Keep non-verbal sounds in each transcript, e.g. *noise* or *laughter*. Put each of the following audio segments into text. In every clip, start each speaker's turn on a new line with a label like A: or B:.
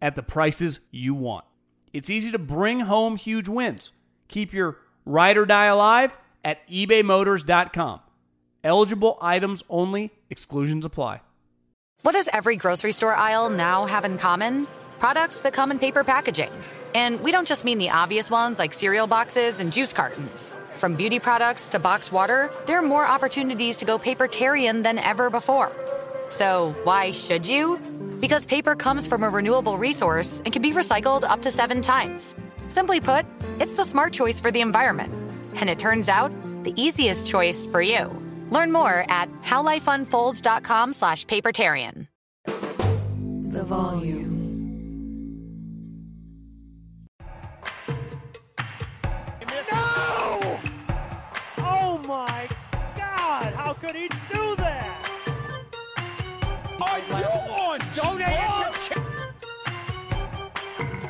A: at the prices you want. It's easy to bring home huge wins. Keep your ride or die alive at ebaymotors.com. Eligible items only, exclusions apply.
B: What does every grocery store aisle now have in common? Products that come in paper packaging. And we don't just mean the obvious ones like cereal boxes and juice cartons. From beauty products to boxed water, there are more opportunities to go papertarian than ever before. So, why should you? Because paper comes from a renewable resource and can be recycled up to seven times. Simply put, it's the smart choice for the environment. And it turns out, the easiest choice for you. Learn more at howlifeunfolds.com slash papertarian.
C: The volume.
D: No! Oh my God! How could he do that?
E: Are you on
D: Don't
E: drugs?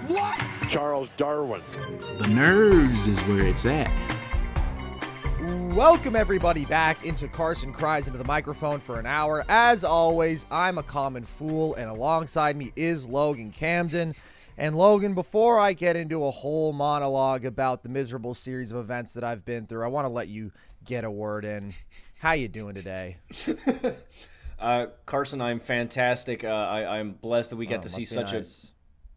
E: What?
F: Charles Darwin.
G: The nerves is where it's at.
H: Welcome everybody back into Carson Cries into the microphone for an hour. As always, I'm a common fool, and alongside me is Logan Camden. And Logan, before I get into a whole monologue about the miserable series of events that I've been through, I want to let you get a word in. How you doing today? *laughs*
I: Uh, Carson, I'm fantastic. Uh, I, I'm blessed that we get
H: Oh,
I: to see such
H: nice.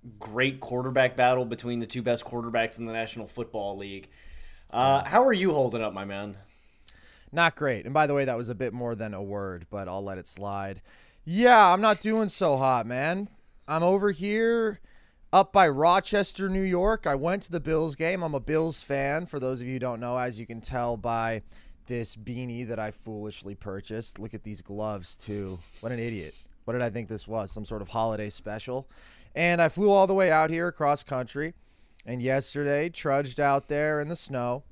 I: a great quarterback battle between the two best quarterbacks in the National Football League. Uh, how are you holding up, my man?
H: Not great. And by the way, that was a bit more than a word, but I'll let it slide. Yeah, I'm not doing so hot, man. I'm over here up by Rochester, New York. I went to the Bills game. I'm a Bills fan, for those of you who don't know, as you can tell by this beanie that I foolishly purchased. Look at these gloves, too. What an idiot. What did I think this was? Some sort of holiday special. And I flew all the way out here across country. And yesterday, trudged out there in the snow.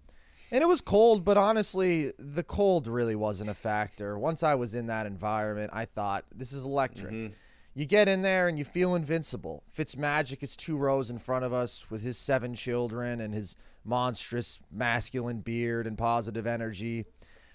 H: And it was cold, but honestly, the cold really wasn't a factor. Once I was in that environment, I thought, this is electric. Mm-hmm. You get in there and you feel invincible. Fitzmagic is two rows in front of us with his seven children and his monstrous masculine beard and positive energy.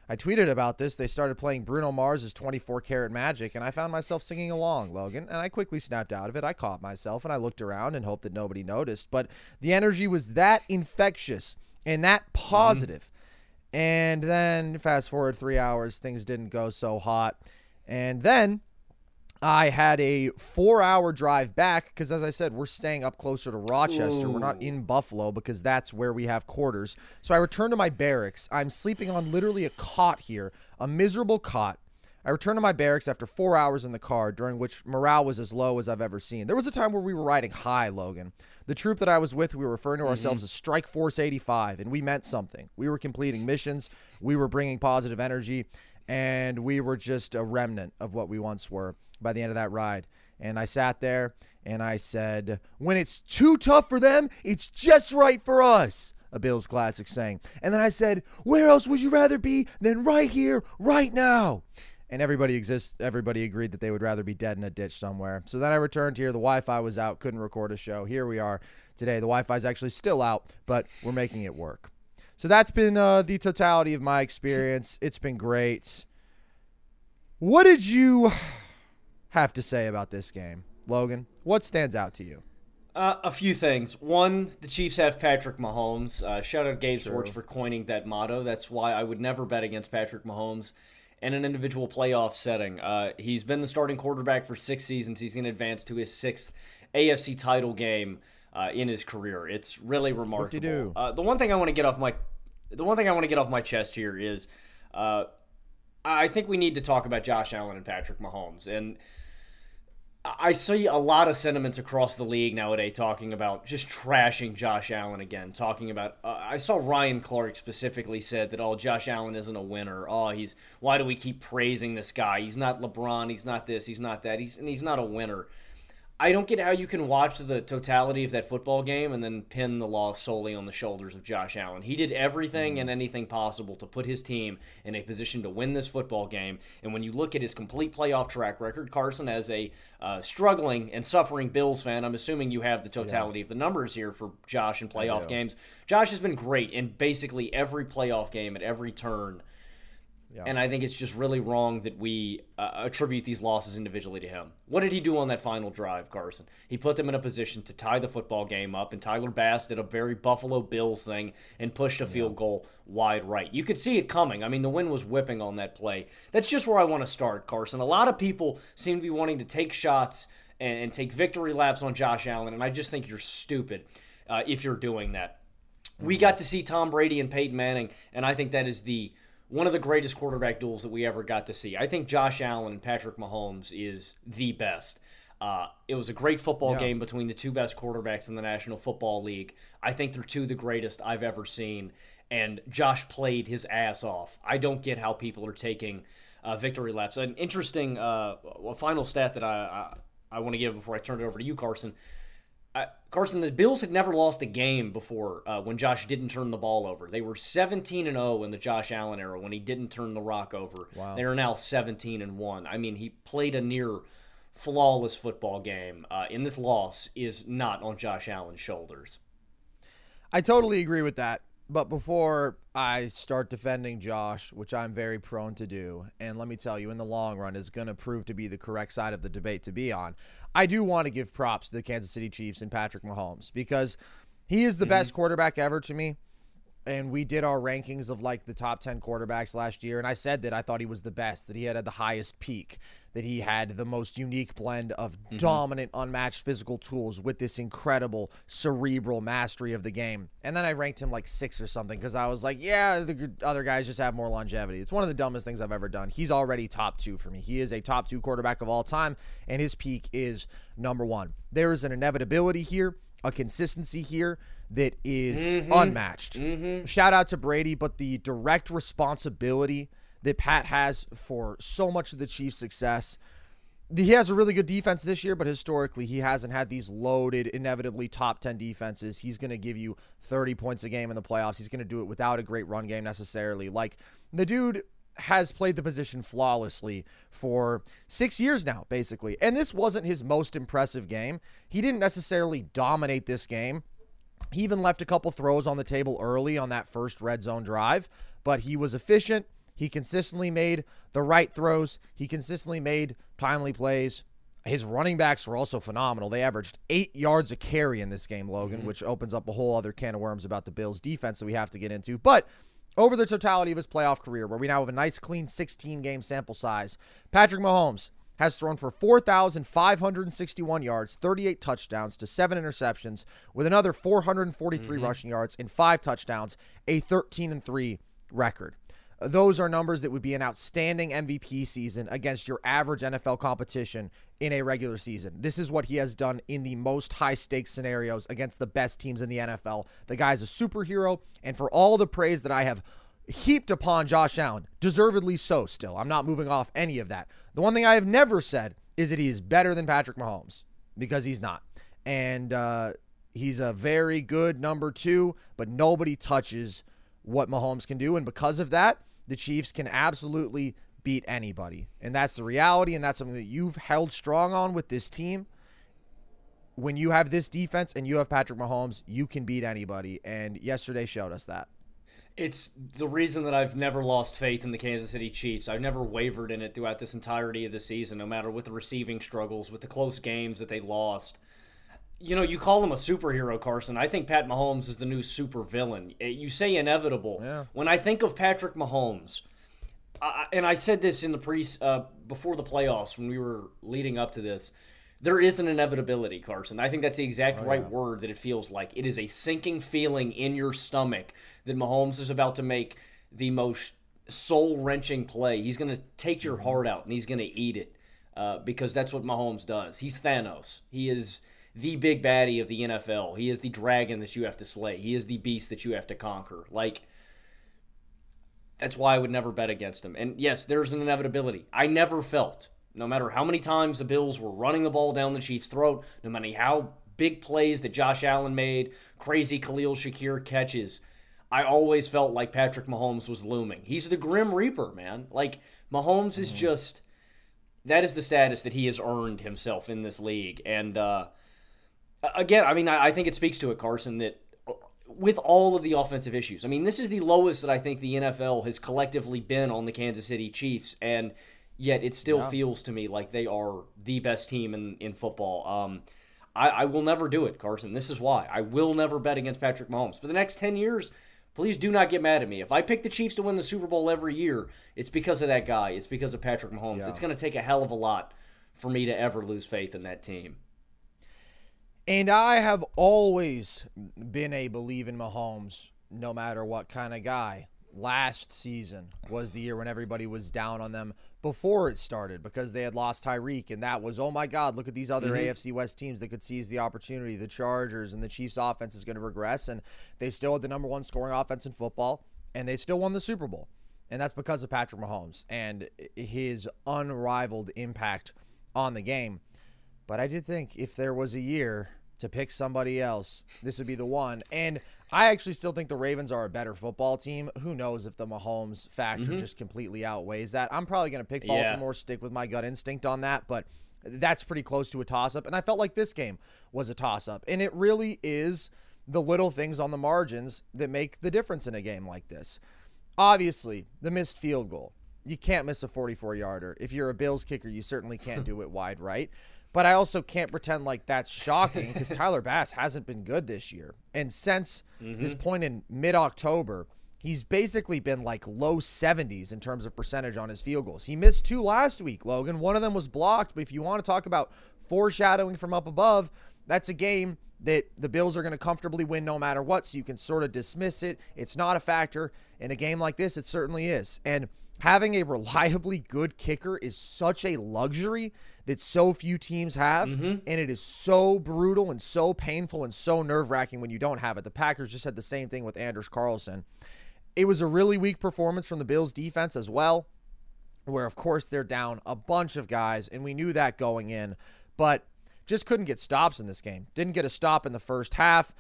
H: I tweeted about this. They started playing Bruno Mars's 24 Karat Magic, and I found myself singing along, Logan. And I quickly snapped out of it. I caught myself and I looked around and hoped that nobody noticed. But the energy was that infectious and that mm-hmm. positive. And then, fast forward three hours, things didn't go so hot. And then I had a four hour drive back because, as I said, we're staying up closer to Rochester. We're not in Buffalo because that's where we have quarters. So I returned to my barracks. I'm sleeping on literally a cot here, a miserable cot. I returned to my barracks after four hours in the car, during which morale was as low as I've ever seen. There was a time where we were riding high, Logan. The troop that I was with, we were referring to mm-hmm. ourselves as Strike Force 85, and we meant something. We were completing missions, we were bringing positive energy, and we were just a remnant of what we once were by the end of that ride. And I sat there and I said, When it's too tough for them, it's just right for us. A Bills classic saying. And then I said, Where else would you rather be than right here, right now? And everybody exists. Everybody agreed that they would rather be dead in a ditch somewhere. So then I returned here. The Wi-Fi was out. Couldn't record a show. Here we are today. The Wi-Fi is actually still out, but we're making it work. So that's been uh, the totality of my experience. It's been great. What did you have to say about this game, Logan? What stands out to you?
I: Uh, a few things. One, the Chiefs have Patrick Mahomes. Uh, shout out Gabe Swartz for coining that motto. That's why I would never bet against Patrick Mahomes in an individual playoff setting. Uh, he's been the starting quarterback for six seasons. He's going to advance to his sixth AFC title game. uh, in his career. It's really remarkable. Uh, the one thing I want to get off my the one thing I want to get off my chest here is uh, I think we need to talk about Josh Allen and Patrick Mahomes. And I see a lot of sentiments across the league nowadays talking about just trashing Josh Allen again. Talking about, uh, I saw Ryan Clark specifically said that, oh, Josh Allen isn't a winner. Oh, he's, why do we keep praising this guy? He's not LeBron. He's not this. He's not that. He's, and he's not a winner. I don't get how you can watch the totality of that football game and then pin the loss solely on the shoulders of Josh Allen. He did everything and anything possible to put his team in a position to win this football game. And when you look at his complete playoff track record, Carson, as a uh, struggling and suffering Bills fan, I'm assuming you have the totality yeah. of the numbers here for Josh in playoff games. Josh has been great in basically every playoff game at every turn yeah. And I think it's just really wrong that we uh, attribute these losses individually to him. What did he do on that final drive, Carson? He put them in a position to tie the football game up, and Tyler Bass did a very Buffalo Bills thing and pushed a field yeah. goal wide right. You could see it coming. I mean, the wind was whipping on that play. That's just where I want to start, Carson. A lot of people seem to be wanting to take shots and, and take victory laps on Josh Allen, and I just think you're stupid uh, if you're doing that. Mm-hmm. We got to see Tom Brady and Peyton Manning, and I think that is the – one of the greatest quarterback duels that we ever got to see. I think Josh Allen and Patrick Mahomes is the best. Uh, it was a great football yeah. game between the two best quarterbacks in the National Football League. I think they're two of the greatest I've ever seen. And Josh played his ass off. I don't get how people are taking uh, victory laps. An interesting uh, final stat that I, I, I want to give before I turn it over to you, Carson. Carson, the Bills had never lost a game before uh, when Josh didn't turn the ball over. They were 17 and 0 in the Josh Allen era when he didn't turn the rock over. Wow. They are now 17 and 1. I mean, he played a near flawless football game. Uh, and this loss is not on Josh Allen's shoulders.
H: I totally agree with that. But before I start defending Josh, which I'm very prone to do, and let me tell you, in the long run, is going to prove to be the correct side of the debate to be on, I do want to give props to the Kansas City Chiefs and Patrick Mahomes because he is the mm-hmm. best quarterback ever to me and we did our rankings of like the top 10 quarterbacks last year and i said that i thought he was the best that he had, had the highest peak that he had the most unique blend of mm-hmm. dominant unmatched physical tools with this incredible cerebral mastery of the game. And then i ranked him like six or something because i was like yeah the other guys just have more longevity. It's one of the dumbest things i've ever done. He's already top two for me. He is a top two quarterback of all time and his peak is number one. There is an inevitability here a consistency here that is mm-hmm. unmatched. Mm-hmm. Shout out to Brady, but the direct responsibility that Pat has for so much of the Chiefs' success. He has a really good defense this year, but historically, he hasn't had these loaded, inevitably top 10 defenses. He's going to give you 30 points a game in the playoffs. He's going to do it without a great run game necessarily. Like, the dude has played the position flawlessly for six years now, basically. And this wasn't his most impressive game. He didn't necessarily dominate this game. He even left a couple throws on the table early on that first red zone drive, but he was efficient. He consistently made the right throws. He consistently made timely plays. His running backs were also phenomenal. They averaged eight yards a carry in this game, Logan, mm-hmm. which opens up a whole other can of worms about the Bills' defense that we have to get into. But over the totality of his playoff career, where we now have a nice, clean 16 game sample size, Patrick Mahomes has thrown for 4,561 yards, 38 touchdowns to seven interceptions, with another 443 mm-hmm. rushing yards and five touchdowns, a 13 and 3 record. Those are numbers that would be an outstanding MVP season against your average NFL competition in a regular season. This is what he has done in the most high stakes scenarios against the best teams in the NFL. The guy's a superhero, and for all the praise that I have heaped upon Josh Allen, deservedly so still, I'm not moving off any of that. The one thing I have never said is that he is better than Patrick Mahomes because he's not. And uh, he's a very good number two, but nobody touches what Mahomes can do. And because of that, the Chiefs can absolutely beat anybody. And that's the reality. And that's something that you've held strong on with this team. When you have this defense and you have Patrick Mahomes, you can beat anybody. And yesterday showed us that.
I: It's the reason that I've never lost faith in the Kansas City Chiefs. I've never wavered in it throughout this entirety of the season, no matter what the receiving struggles, with the close games that they lost. You know, you call him a superhero, Carson. I think Pat Mahomes is the new super villain. Eh, you say inevitable. Yeah. When I think of Patrick Mahomes, I, and I said this in the pre uh, before the playoffs when we were leading up to this. there is an inevitability, Carson. I think that's the exact
H: Oh,
I: right
H: yeah.
I: word that it feels like. It is a sinking feeling in your stomach that Mahomes is about to make the most soul wrenching play. He's going to take your heart out and he's going to eat it uh, because that's what Mahomes does. He's Thanos. He is the big baddie of the NFL. He is the dragon that you have to slay. He is the beast that you have to conquer. Like, that's why I would never bet against him. And yes, there's an inevitability. I never felt, no matter how many times the Bills were running the ball down the Chiefs' throat, no matter how big plays that Josh Allen made, crazy Khalil Shakir catches, I always felt like Patrick Mahomes was looming. He's the Grim Reaper, man. Like, Mahomes is just. That is the status that he has earned himself in this league. And, uh, again, I mean, I, I think it speaks to it, Carson, that with all of the offensive issues, I mean, this is the lowest that I think the NFL has collectively been on the Kansas City Chiefs, and yet it still
H: Yeah.
I: feels to me like they are the best team in, in football. Um, I, I will never do it, Carson. This is why. I will never bet against Patrick Mahomes. For the next 10 years, please do not get mad at me. If I pick the Chiefs to win the Super Bowl every year, it's because of that guy. It's because of Patrick Mahomes.
H: Yeah.
I: It's going to take a hell of a lot for me to ever lose faith in that team.
H: And I have always been a believe in Mahomes, no matter what kind of guy. Last season was the year when everybody was down on them before it started because they had lost Tyreek, and that was, oh my God, look at these other
I: Mhm.
H: AFC West teams that could seize the opportunity. The Chargers and the Chiefs' offense is going to regress, and they still had the number one scoring offense in football, and they still won the Super Bowl. And that's because of Patrick Mahomes and his unrivaled impact on the game. But I did think if there was a year to pick somebody else, this would be the one. And I actually still think the Ravens are a better football team. Who knows if the Mahomes factor
I: Mhm.
H: just completely outweighs that? I'm probably going to pick
I: Yeah.
H: Baltimore, stick with my gut instinct on that, but that's pretty close to a toss up. And I felt like this game was a toss up. And it really is the little things on the margins that make the difference in a game like this. Obviously, the missed field goal. You can't miss a 44 yarder. If you're a Bills kicker, you certainly can't *laughs* do it wide right. But I also can't pretend like that's shocking because Tyler Bass hasn't been good this year. And since this
I: Mhm.
H: point in mid October, he's basically been like low 70s in terms of percentage on his field goals. He missed two last week, Logan. One of them was blocked. But if you want to talk about foreshadowing from up above, that's a game that the Bills are going to comfortably win no matter what. So you can sort of dismiss it. It's not a factor. In a game like this, it certainly is. And having a reliably good kicker is such a luxury that so few teams have. Mm-hmm. And it is so brutal and so painful and so nerve wracking when you don't have it. The Packers just had the same thing with Anders Carlson. It was a really weak performance from the Bills defense as well, where, of course, they're down a bunch of guys, and we knew that going in, but just couldn't get stops in this game. Didn't get a stop in the first half.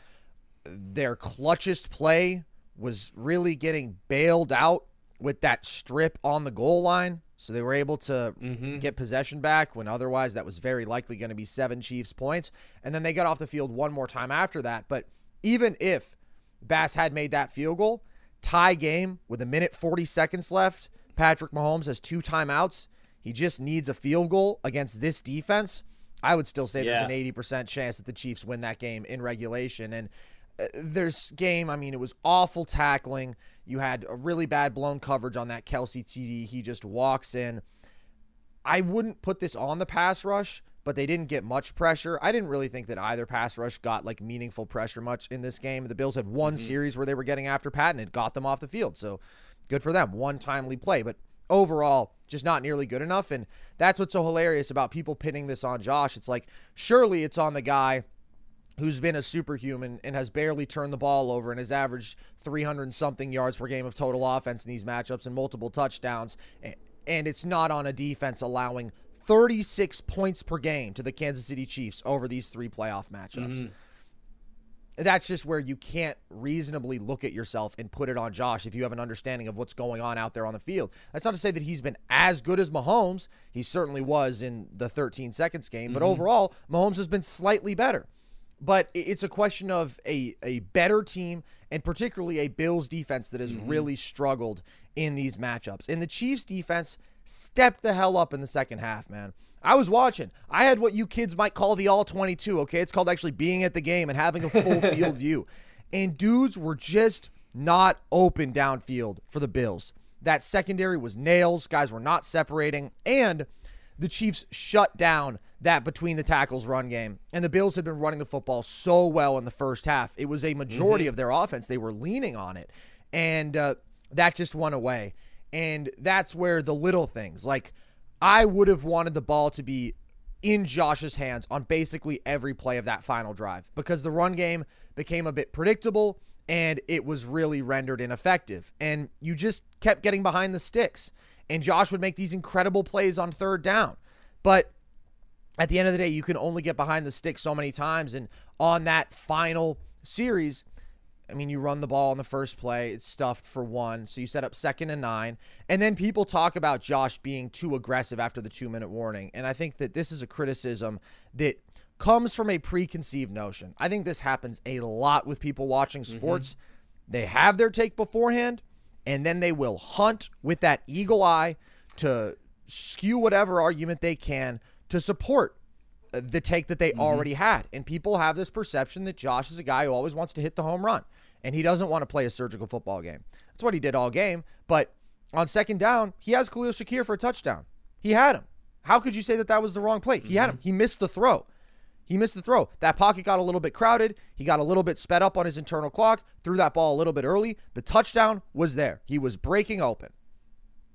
H: Their clutchest play was really getting bailed out with that strip on the goal line. So they were able to mm-hmm. get possession back when otherwise that was very likely going to be seven Chiefs points. And then they got off the field one more time after that. But even if Bass had made that field goal, tie game with a minute 40 seconds left, Patrick Mahomes has two timeouts. He just needs a field goal against this defense. I would still say
I: Yeah.
H: there's an 80% chance that the Chiefs win that game in regulation. And there's game, I mean, it was awful tackling. You had a really bad blown coverage on that Kelce TD. He just walks in. I wouldn't put this on the pass rush, but they didn't get much pressure. I didn't really think that either pass rush got like meaningful pressure much in this game. The Bills had one mm-hmm. series where they were getting after Pat and it got them off the field. So good for them. One timely play, but overall, just not nearly good enough. And that's what's so hilarious about people pinning this on Josh. It's like, surely it's on the guy who's been a superhuman and has barely turned the ball over and has averaged 300 and something yards per game of total offense in these matchups and multiple touchdowns. And it's not on a defense allowing 36 points per game to the Kansas City Chiefs over these three playoff matchups. That's just where you can't reasonably look at yourself and put it on Josh if you have an understanding of what's going on out there on the field. That's not to say that he's been as good as Mahomes. He certainly was in the 13 seconds game, but
I: Mhm.
H: overall, Mahomes has been slightly better. But it's a question of a, a better team and particularly a Bills defense that has mm-hmm. really struggled in these matchups. And the Chiefs defense stepped the hell up in the second half, man. I was watching. I had what you kids might call the all 22, okay? It's called actually being at the game and having a full *laughs* field view. And dudes were just not open downfield for the Bills. That secondary was nails. Guys were not separating. And the Chiefs shut down that between the tackles run game. And the Bills had been running the football so well in the first half. It was a majority mm-hmm. of their offense. They were leaning on it. And uh, that just went away. And that's where the little things, like I would have wanted the ball to be in Josh's hands on basically every play of that final drive because the run game became a bit predictable and it was really rendered ineffective. And you just kept getting behind the sticks. And Josh would make these incredible plays on third down. But at the end of the day, you can only get behind the stick so many times. And on that final series, I mean, you run the ball on the first play, it's stuffed for one. So you set up second and nine. And then people talk about Josh being too aggressive after the two minute warning. And I think that this is a criticism that comes from a preconceived notion. I think this happens a lot with people watching mm-hmm. sports. Mm-hmm. They have their take beforehand, and then they will hunt with that eagle eye to skew whatever argument they can to support uh, the take that they mm-hmm. already had. And people have this perception that Josh is a guy who always wants to hit the home run and he doesn't want to play a surgical football game. That's what he did all game. But on second down, he has Khalil Shakir for a touchdown. He had him. How could you say that that was the wrong play? He had him. He missed the throw. He missed the throw. That pocket got a little bit crowded. He got a little bit sped up on his internal clock, threw that ball a little bit early. The touchdown was there. He was breaking open.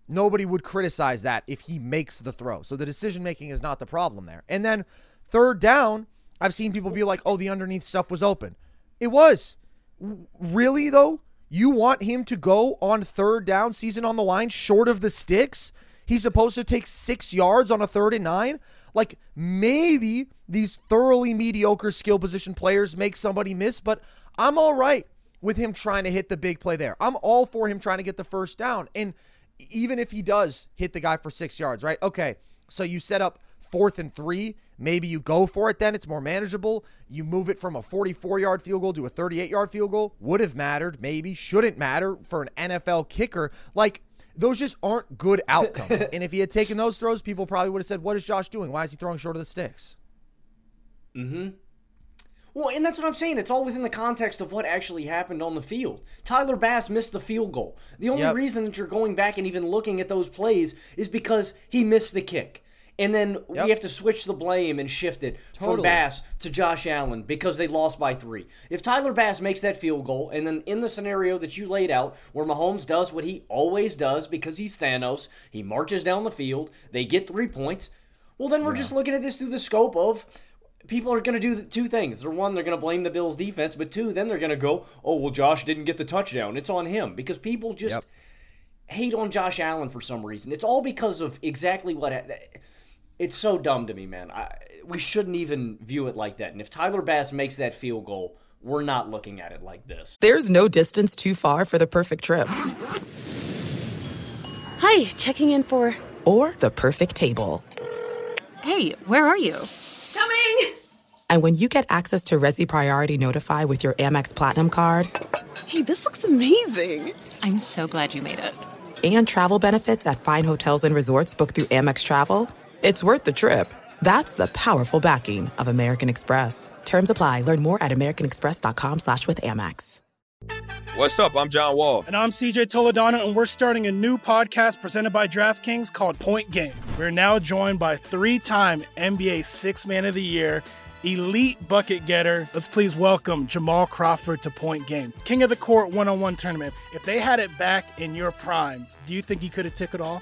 H: Nobody would criticize that if he makes the throw. So the decision making is not the problem there. And then third down, I've seen people be like, oh, the underneath stuff was open. It was. Really, though? You want him to go on third down, season on the line, short of the sticks? He's supposed to take six yards on a third and nine? Like maybe these thoroughly mediocre skill position players make somebody miss, but I'm all right with him trying to hit the big play there. I'm all for him trying to get the first down. And even if he does hit the guy for six yards, right? Okay, so you set up fourth and three. Maybe you go for it then. It's more manageable. You move it from a 44 yard field goal to a 38 yard field goal. Would have mattered, maybe. Shouldn't matter for an NFL kicker. Like, those just aren't good *laughs* outcomes. and if he had taken those throws, people probably would have said, What is Josh doing? Why is he throwing short of the sticks?
I: Mm hmm. Well, and that's what I'm saying. It's all within the context of what actually happened on the field. Tyler Bass missed the field goal. The only yep. reason that you're going back and even looking at those plays is because he missed the kick. And then yep. we have to switch the blame and shift it totally. from Bass to Josh Allen because they lost by three. If Tyler Bass makes that field goal, and then in the scenario that you laid out, where Mahomes does what he always does because he's Thanos, he marches down the field, they get three points. Well, then we're yeah. just looking at this through the scope of people are going to do two things. They're one, they're going to blame the Bills defense, but two, then they're going to go, oh, well, Josh didn't get the touchdown. It's on him because people just yep. hate on Josh Allen for some reason. It's all because of exactly what. It's so dumb to me, man. I, we shouldn't even view it like that. And if Tyler Bass makes that field goal, we're not looking at it like this.
J: There's no distance too far for the perfect trip.
F: Hi, checking in for.
J: Or the perfect table.
F: Hey, where are you?
K: Coming!
J: And when you get access to Resy Priority Notify with your Amex Platinum card.
F: Hey, this looks amazing! I'm so glad you made it.
J: And travel benefits at fine hotels and resorts booked through Amex Travel it's worth the trip. That's the powerful backing of American Express. Terms apply. Learn more at americanexpress.com slash with Amex.
L: What's up? I'm John Wall.
M: And I'm CJ Toledano, and we're starting a new podcast presented by DraftKings called Point Game. We're now joined by three-time NBA Six Man of the Year, elite bucket getter. Let's please welcome Jamal Crawford to Point Game. King of the Court one-on-one tournament. If they had it back in your prime, do you think he could have took it all?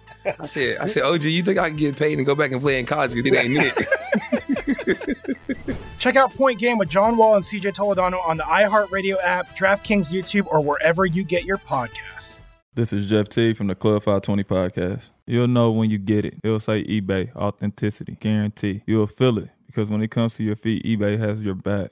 L: I said, I said, OG, you think I can get paid and go back and play in college because it ain't
M: it. *laughs* Check out Point Game with John Wall and CJ Toledano on the iHeartRadio app, DraftKings YouTube, or wherever you get your podcasts.
N: This is Jeff T from the Club 520 podcast. You'll know when you get it. It'll say eBay, authenticity, guarantee. You'll feel it because when it comes to your feet, eBay has your back.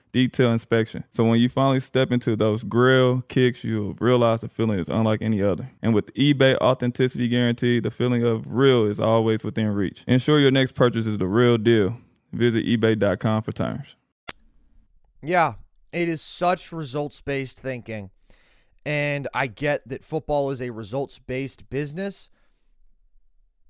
N: detailed inspection. So when you finally step into those grill kicks, you'll realize the feeling is unlike any other. And with eBay authenticity guarantee, the feeling of real is always within reach. Ensure your next purchase is the real deal. Visit eBay.com for terms.
H: Yeah, it is such results based thinking. And I get that football is a results based business,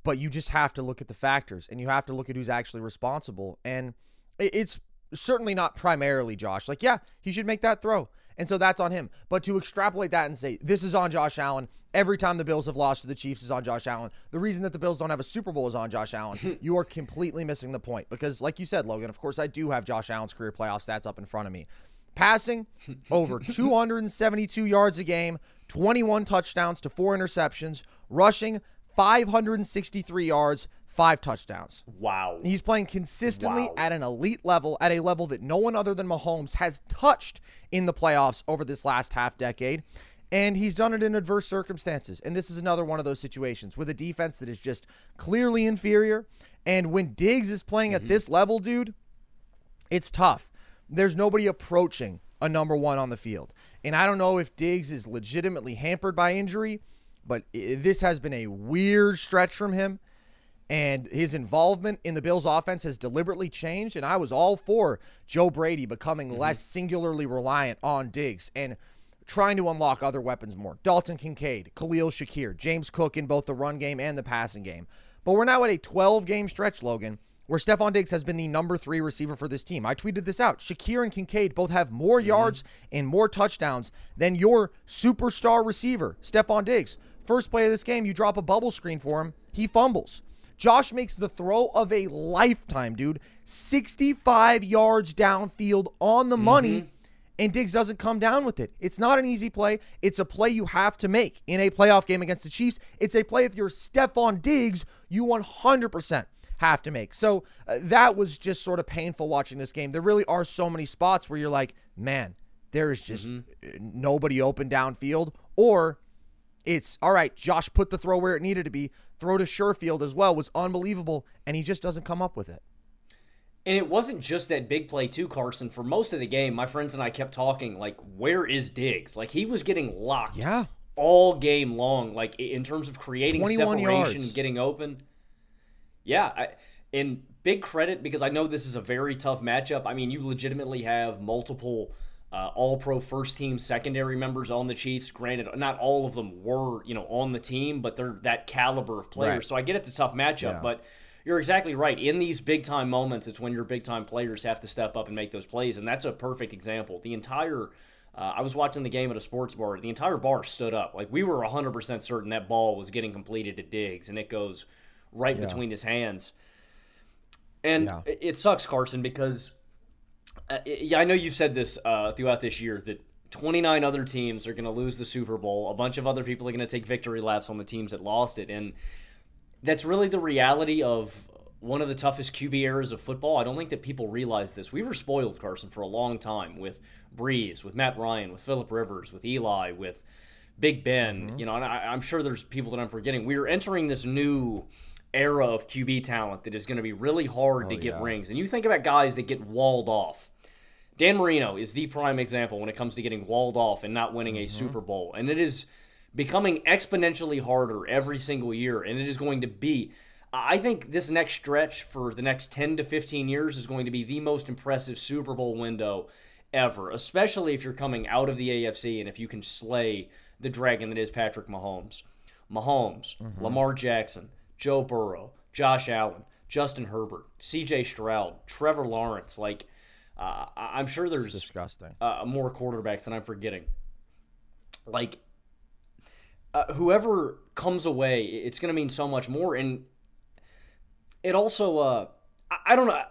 H: but you just have to look at the factors and you have to look at who's actually responsible. And it's certainly not primarily Josh. Like, yeah, he should make that throw. And so that's on him. But to extrapolate that and say, this is on Josh Allen, every time the Bills have lost to the Chiefs is on Josh Allen. The reason that the Bills don't have a Super Bowl is on Josh Allen. *laughs* you are completely missing the point. Because, like you said, Logan, of course, I do have Josh Allen's career playoff stats up in front of me. Passing *laughs* over 272 yards a game, 21 touchdowns to four interceptions, rushing 563 yards, five touchdowns.
I: Wow.
H: He's playing consistently
I: Wow.
H: at an elite level, at a level that no one other than Mahomes has touched in the playoffs over this last half decade. And he's done it in adverse circumstances. And this is another one of those situations with a defense that is just clearly inferior. And when Diggs is playing at mm-hmm. this level, dude, it's tough. There's nobody approaching a number one on the field. And I don't know if Diggs is legitimately hampered by injury, but this has been a weird stretch from him. And his involvement in the Bills' offense has deliberately changed. And I was all for Joe Brady becoming mm-hmm. less singularly reliant on Diggs and trying to unlock other weapons more. Dalton Kincaid, Khalil Shakir, James Cook in both the run game and the passing game. But we're now at a 12 game stretch, Logan, where Stefon Diggs has been the number three receiver for this team. I tweeted this out. Shakir and Kincaid both have more mm-hmm. yards and more touchdowns than your superstar receiver, Stefon Diggs. First play of this game, you drop a bubble screen for him, he fumbles. Josh makes the throw of a lifetime, dude. 65 yards downfield on the money, and Diggs doesn't come down with it. It's not an easy play. It's a play you have to make in a playoff game against the Chiefs. It's a play if you're Stefon Diggs, you 100% have to make. So uh, that was just sort of painful watching this game. There really are so many spots where you're like, man, there is just uh, nobody open downfield, or it's all right. Josh put the throw where it needed to be. Throw to Sherfield as well was unbelievable, and he just doesn't come up with it.
I: And it wasn't just that big play too, Carson. For most of the game, my friends and I kept talking like, "Where is Diggs?" Like he was getting locked,
H: yeah,
I: all game long. Like in terms of creating separation,
H: yards.
I: getting open. Yeah, I, and big credit because I know this is a very tough matchup. I mean, you legitimately have multiple uh, All-Pro first-team secondary members on the Chiefs. Granted, not all of them were you know on the team, but they're that caliber of players.
H: Right.
I: So I get it's a tough matchup,
H: Yeah.
I: but you're exactly right. In these big time moments, it's when your big time players have to step up and make those plays, and that's a perfect example. The entire uh, I was watching the game at a sports bar. The entire bar stood up. Like we were 100% certain that ball was getting completed to Diggs, and it goes right
H: Yeah.
I: between his hands. And
H: Yeah.
I: it sucks, Carson, because uh, yeah, I know you've said this uh, throughout this year that 29 other teams are going to lose the Super Bowl. A bunch of other people are going to take victory laps on the teams that lost it, and that's really the reality of one of the toughest QB eras of football. I don't think that people realize this. We were spoiled, Carson, for a long time with Brees, with Matt Ryan, with Philip Rivers, with Eli, with Big Ben. You know, and I, I'm sure there's people that I'm forgetting. We are entering this new era of QB talent that is going to be really hard to get
H: yeah.
I: rings. And you think about guys that get walled off. Dan Marino is the prime example when it comes to getting walled off and not winning a mm-hmm. Super Bowl. And it is becoming exponentially harder every single year. And it is going to be, I think this next stretch for the next 10 to 15 years is going to be the most impressive Super Bowl window ever, especially if you're coming out of the AFC and if you can slay the dragon that is Patrick Mahomes. Mahomes, mm-hmm. Lamar Jackson, Joe Burrow, Josh Allen, Justin Herbert, CJ Stroud, Trevor Lawrence. Like, uh, I- I'm sure there's
H: disgusting.
I: uh, more quarterbacks than I'm forgetting. Like, uh, whoever comes away, it's going to mean so much more. And it also, uh, I, I don't know,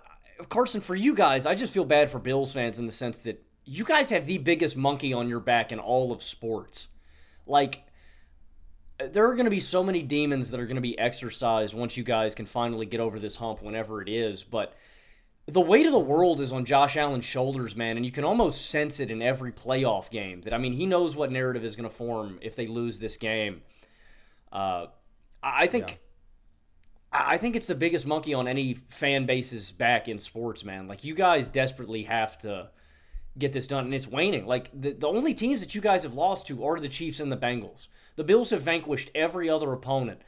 I: Carson, for you guys, I just feel bad for Bills fans in the sense that you guys have the biggest monkey on your back in all of sports. Like, there are going to be so many demons that are going to be exercised once you guys can finally get over this hump, whenever it is. But the weight of the world is on Josh Allen's shoulders, man, and you can almost sense it in every playoff game. That I mean, he knows what narrative is going to form if they lose this game. Uh, I think. Yeah. I think it's the biggest monkey on any fan base's back in sports, man. Like you guys desperately have to get this done, and it's waning. Like the, the only teams that you guys have lost to are the Chiefs and the Bengals. The Bills have vanquished every other opponent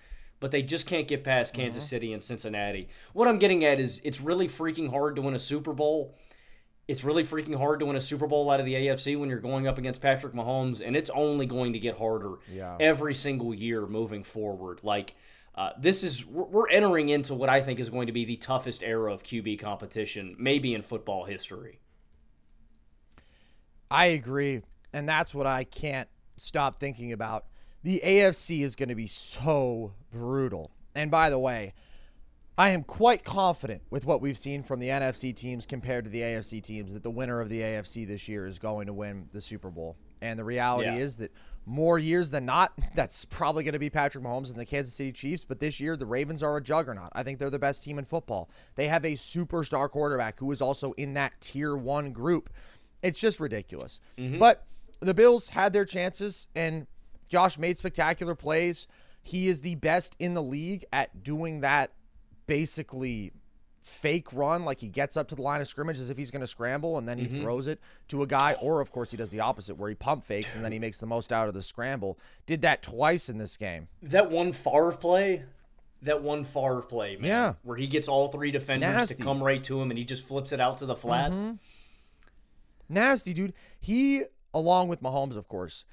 I: but they just can't get past Kansas mm-hmm. City and Cincinnati. What I'm getting at is it's really freaking hard to win a Super Bowl. It's really freaking hard to win a Super Bowl out of the AFC when you're going up against Patrick Mahomes, and it's only going to get harder yeah. every single year moving forward. Like, uh, this is we're entering into what I think is going to be the toughest era of QB competition, maybe in football history.
H: I agree, and that's what I can't stop thinking about the AFC is going to be so brutal. And by the way, I am quite confident with what we've seen from the NFC teams compared to the AFC teams that the winner of the AFC this year is going to win the Super Bowl. And the reality yeah. is that more years than not, *laughs* that's probably going to be Patrick Mahomes and the Kansas City Chiefs. But this year, the Ravens are a juggernaut. I think they're the best team in football. They have a superstar quarterback who is also in that tier one group. It's just ridiculous. Mm-hmm. But the Bills had their chances, and Josh made spectacular plays. He is the best in the league at doing that basically fake run like he gets up to the line of scrimmage as if he's going to scramble and then he mm-hmm. throws it to a guy or of course he does the opposite where he pump fakes and then he makes the most out of the scramble did that twice in this game
I: that one Favre play that one Favre play man yeah where he gets all three defenders Nasty. to come right to him and he just flips it out to the flat mm-hmm.
H: Nasty dude he along with Mahomes of course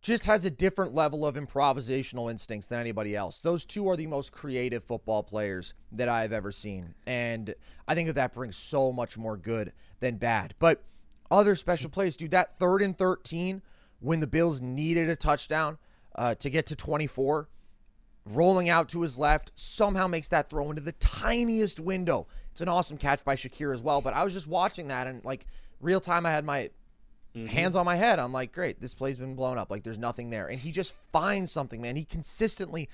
H: just has a different level of improvisational instincts than anybody else. Those two are the most creative football players that I've ever seen. And I think that that brings so much more good than bad. But other special plays, dude, that third and 13 when the Bills needed a touchdown uh, to get to 24, rolling out to his left, somehow makes that throw into the tiniest window. It's an awesome catch by Shakir as well. But I was just watching that and like real time, I had my Mm-hmm. Hands on my head. I'm like, great, this play's been blown up. Like, there's nothing there. And he just finds something, man. He consistently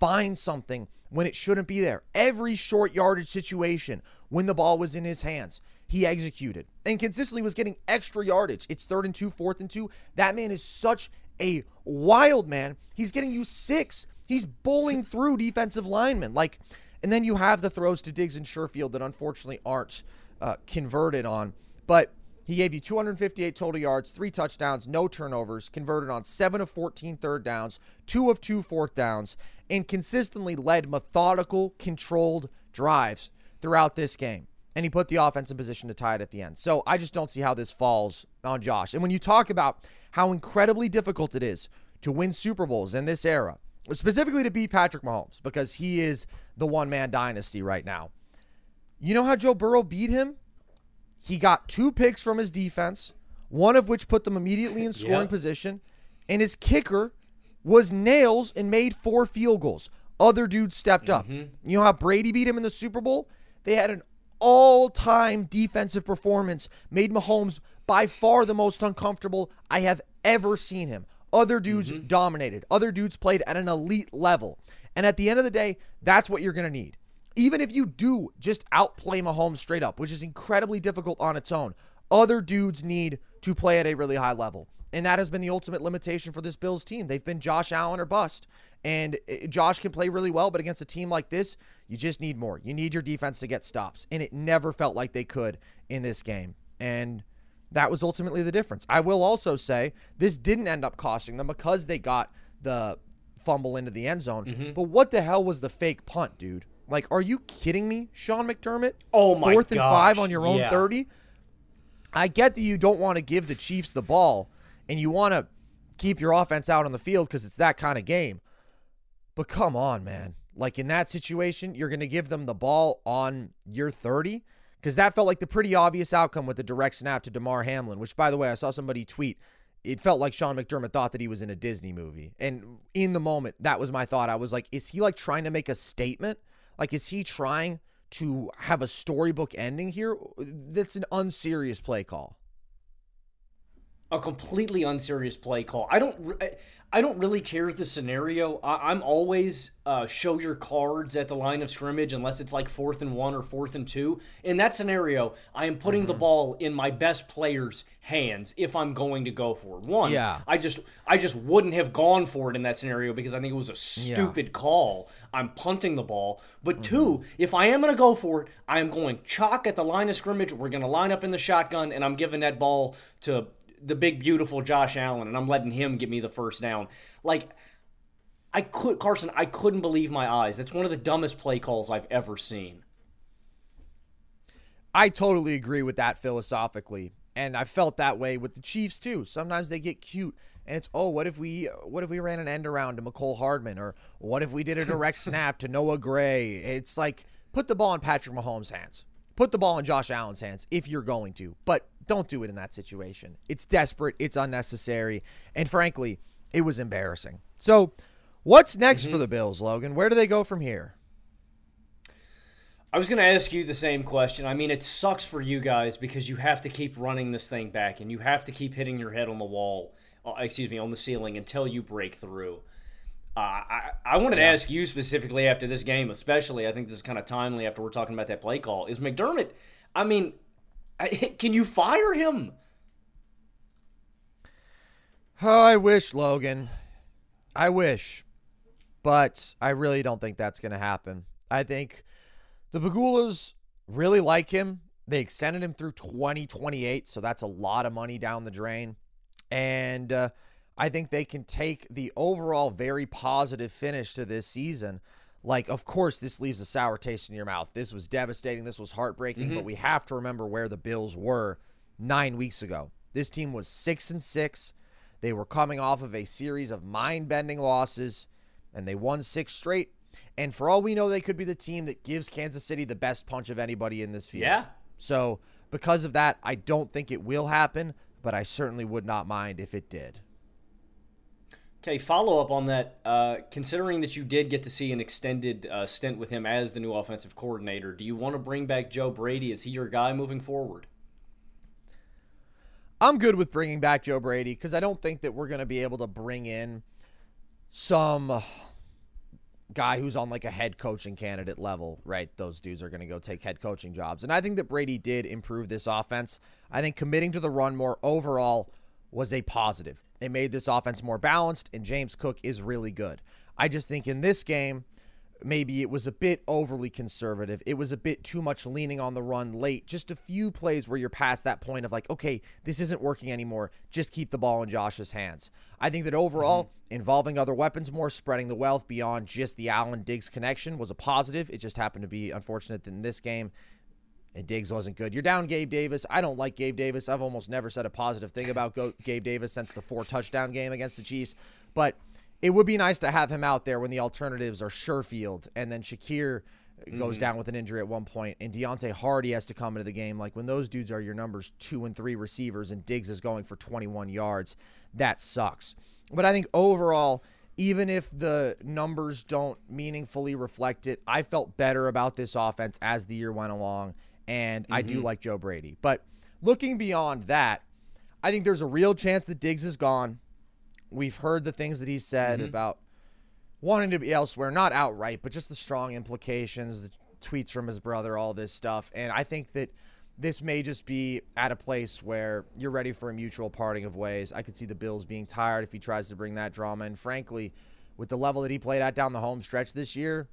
H: finds something when it shouldn't be there. Every short yardage situation, when the ball was in his hands, he executed and consistently was getting extra yardage. It's third and two, fourth and two. That man is such a wild man. He's getting you six. He's bowling *laughs* through defensive linemen. Like, and then you have the throws to Diggs and Sherfield that unfortunately aren't uh, converted on. But he gave you 258 total yards, three touchdowns, no turnovers, converted on 7 of 14 third downs, 2 of 2 fourth downs, and consistently led methodical, controlled drives throughout this game. And he put the offense in position to tie it at the end. So I just don't see how this falls on Josh. And when you talk about how incredibly difficult it is to win Super Bowls in this era, specifically to beat Patrick Mahomes, because he is the one man dynasty right now. You know how Joe Burrow beat him? He got two picks from his defense, one of which put them immediately in *laughs* scoring position, and his kicker was nails and made four field goals. Other dudes stepped up. Mm-hmm. You know how Brady beat him in the Super Bowl? They had an all-time defensive performance, made Mahomes by far the most uncomfortable I have ever seen him. Other dudes mm-hmm. dominated. Other dudes played at an elite level. And at the end of the day, that's what you're going to need even if you do just outplay Mahomes straight up, which is incredibly difficult on its own, other dudes need to play at a really high level. And that has been the ultimate limitation for this Bills team. They've been Josh Allen or bust. And eh, Josh can play really well, but against a team like this, you just need more. You need your defense to get stops. And it never felt like they could in this game. And that was ultimately the difference. I will also say this didn't end up costing them because they got the fumble into the end zone. Mm-hmm. But what the hell was the fake punt, dude? Like, are you kidding me, Sean McDermott?
I: Oh my
H: Fourth
I: and
H: five on your own yeah. 30? I get that you don't want to give the Chiefs the ball and you want to keep your offense out on the field because it's that kind of game. But come on, man. Like in that situation, you're going to give them the ball on your 30? Because that felt like the pretty obvious outcome with the direct snap to Damar Hamlin, which, by the way, I saw somebody tweet. It felt like Sean McDermott thought that he was in a Disney movie. And in the moment, that was my thought. I was like, is he like trying to make a statement? Like, is he trying to have a storybook ending here? That's an unserious play call.
I: A completely unserious play call. I don't. I don't really care the scenario. I, am always uh, show your cards at the line of scrimmage unless it's like fourth and one or fourth and two. In that scenario, I am putting mm-hmm. the ball in my best player's hands if I'm going to go for it. One, yeah. I just I just wouldn't have gone for it in that scenario because I think it was a stupid yeah. call. I'm punting the ball. But mm-hmm. two, if I am going to go for it, I am going chalk at the line of scrimmage. We're going to line up in the shotgun, and I'm giving that ball to the big beautiful Josh Allen and I'm letting him get me the first down. Like I could Carson, I couldn't believe my eyes. That's one of the dumbest play calls I've ever seen.
H: I totally agree with that philosophically. And I felt that way with the Chiefs too. Sometimes they get cute and it's oh what if we what if we ran an end around to Mecole Hardman or what if we did a direct *laughs* snap to Noah Gray? It's like put the ball in Patrick Mahomes' hands. Put the ball in Josh Allen's hands if you're going to. But don't do it in that situation. It's desperate, it's unnecessary, and frankly, it was embarrassing. So, what's next mm-hmm. for the Bills, Logan? Where do they go from here?
I: I was going to ask you the same question. I mean, it sucks for you guys because you have to keep running this thing back and you have to keep hitting your head on the wall, uh, excuse me, on the ceiling until you break through. Uh, I, I wanted yeah. to ask you specifically after this game, especially. I think this is kind of timely after we're talking about that play call. Is McDermott, I mean, *laughs* Can you fire him?
H: Oh, I wish, Logan. I wish. But I really don't think that's going to happen. I think the Pegulas really like him. They extended him through 2028, so that's a lot of money down the drain. And uh, I think they can take the overall very positive finish to this season. Like of course this leaves a sour taste in your mouth. This was devastating. This was heartbreaking mm-hmm. but we have to remember where the bills were nine weeks ago. This team was six and six. They were coming off of a series of mind-bending losses and they won six straight. And for all we know they could be the team that gives kansas city the best punch of anybody in this field.
I: Yeah.
H: So because of that i don't think it will happen but i certainly would not mind if it did
I: Okay, follow up on that. Uh, considering that you did get to see an extended uh, stint with him as the new offensive coordinator, do you want to bring back Joe Brady? Is he your guy moving forward?
H: I'm good with bringing back Joe Brady because I don't think that we're going to be able to bring in some guy who's on like a head coaching candidate level, right? Those dudes are going to go take head coaching jobs. And I think that Brady did improve this offense. I think committing to the run more overall was a positive. It made this offense more balanced, and James Cook is really good. I just think in this game, maybe it was a bit overly conservative. It was a bit too much leaning on the run late. Just a few plays where you're past that point of like, okay, this isn't working anymore. Just keep the ball in Josh's hands. I think that overall, mm-hmm. involving other weapons more, spreading the wealth beyond just the Allen Diggs connection was a positive. It just happened to be unfortunate that in this game and Diggs wasn't good. You're down Gabe Davis. I don't like Gabe Davis. I've almost never said a positive thing about Gabe Davis since the four touchdown game against the Chiefs. But it would be nice to have him out there when the alternatives are Sherfield and then Shakir goes mm-hmm. down with an injury at one point, and Deonte Harty has to come into the game. Like when those dudes are your numbers two and three receivers, and Diggs is going for 21 yards, that sucks. But I think overall, even if the numbers don't meaningfully reflect it, I felt better about this offense as the year went along and mm-hmm. I do mm-hmm. like Joe Brady. But looking beyond that, I think there's a real chance that Diggs is gone. We've heard the things that he said mm-hmm. about wanting to be elsewhere, not outright, but just the strong implications, the tweets from his brother, all this stuff. And I think that this may just be at a place where you're ready for a mutual parting of ways. I could see the Bills being tired if he tries to bring that drama. And frankly, with the level that he played at down the home stretch this year,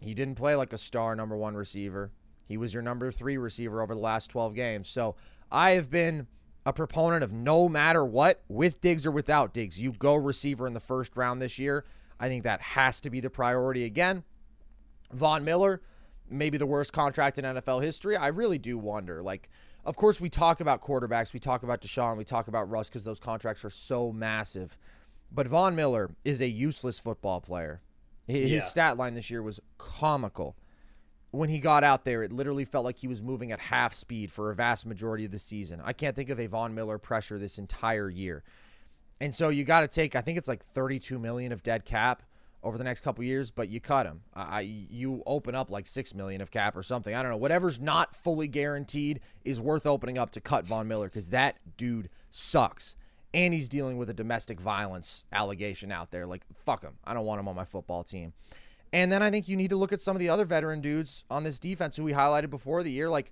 H: he didn't play like a star number one receiver. He was your number three receiver over the last 12 games. So I have been a proponent of no matter what, with Diggs or without Diggs, you go receiver in the first round this year. I think that has to be the priority again. Von Miller, maybe the worst contract in NFL history. I really do wonder. Like, of course, we talk about quarterbacks, we talk about Deshaun, we talk about Russ because those contracts are so massive. But Von Miller is a useless football player. His yeah. stat line this year was comical when he got out there, it literally felt like he was moving at half speed for a vast majority of the season. I can't think of a Von Miller pressure this entire year. And so you got to take, I think it's like 32 million of dead cap over the next couple years, but you cut him. I, you open up like 6 million of cap or something. I don't know. Whatever's not fully guaranteed is worth opening up to cut Von Miller because that dude sucks. and he's dealing with a domestic violence allegation out there. Like, fuck him. I don't want him on my football team. And then I think you need to look at some of the other veteran dudes on this defense who we highlighted before the year, like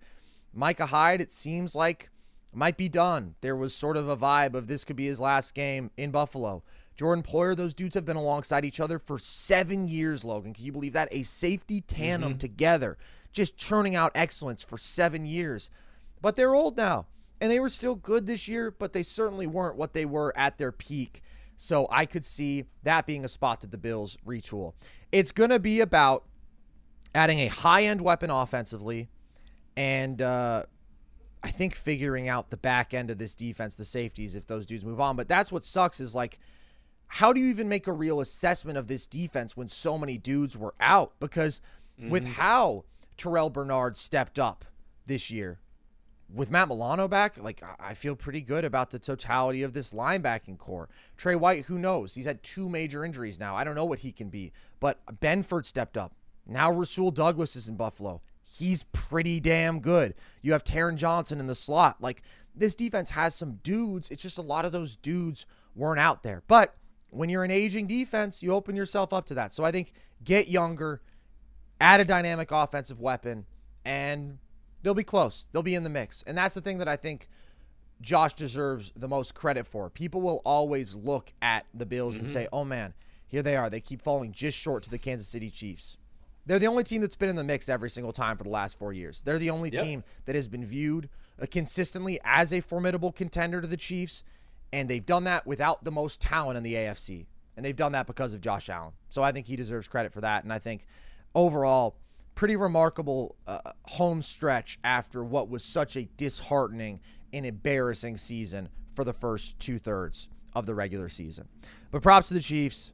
H: Micah Hyde. It seems like might be done. There was sort of a vibe of this could be his last game in Buffalo. Jordan Poyer, those dudes have been alongside each other for seven years, Logan. Can you believe that? A safety tandem
I: Mm-hmm.
H: together, just churning out excellence for seven years. But they're old now, and they were still good this year, but they certainly weren't what they were at their peak. So I could see that being a spot that the Bills retool. It's going to be about adding a high end weapon offensively and uh, I think figuring out the back end of this defense, the safeties, if those dudes move on. But that's what sucks is like, how do you even make a real assessment of this defense when so many dudes were out? Because with
I: Mhm.
H: how Terrel Bernard stepped up this year, with Matt Milano back, like I- feel pretty good about the totality of this linebacking core. Trey White, who knows? He's had two major injuries now. I don't know what he can be, but Benford stepped up. Now Rasul Douglas is in Buffalo. He's pretty damn good. You have Taron Johnson in the slot. Like this defense has some dudes. It's just a lot of those dudes weren't out there. But when you're an aging defense, you open yourself up to that. So I think get younger, add a dynamic offensive weapon, and they'll be close. They'll be in the mix. And that's the thing that I think Josh deserves the most credit for. People will always look at the Bills and
I: Mhm.
H: say, oh man, here they are. They keep falling just short to the Kansas City Chiefs. They're the only team that's been in the mix every single time for the last four years. They're the only
I: Yep.
H: team that has been viewed uh, consistently as a formidable contender to the Chiefs, and they've done that without the most talent in the AFC. And they've done that because of Josh Allen. So I think he deserves credit for that. And I think overall, pretty remarkable uh, home stretch after what was such a disheartening and embarrassing season for the first two thirds of the regular season. But props to the Chiefs.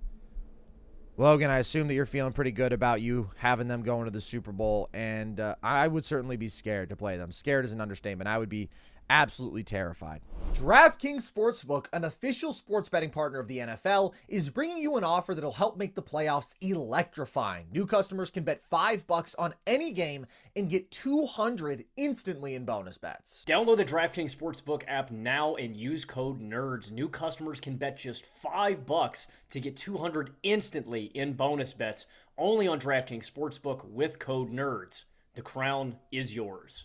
H: Logan, I assume that you're feeling pretty good about you having them going to the Super Bowl, and uh, I would certainly be scared to play them. Scared is an understatement. I would be absolutely terrified. DraftKings Sportsbook, an official sports betting partner of the NFL, is bringing you an offer that'll help make the playoffs electrifying. New customers can bet 5 bucks on any game and get 200 instantly in bonus bets.
I: Download the DraftKings Sportsbook app now and use code NERDS. New customers can bet just 5 bucks to get 200 instantly in bonus bets only on DraftKings Sportsbook with code NERDS. The crown is yours.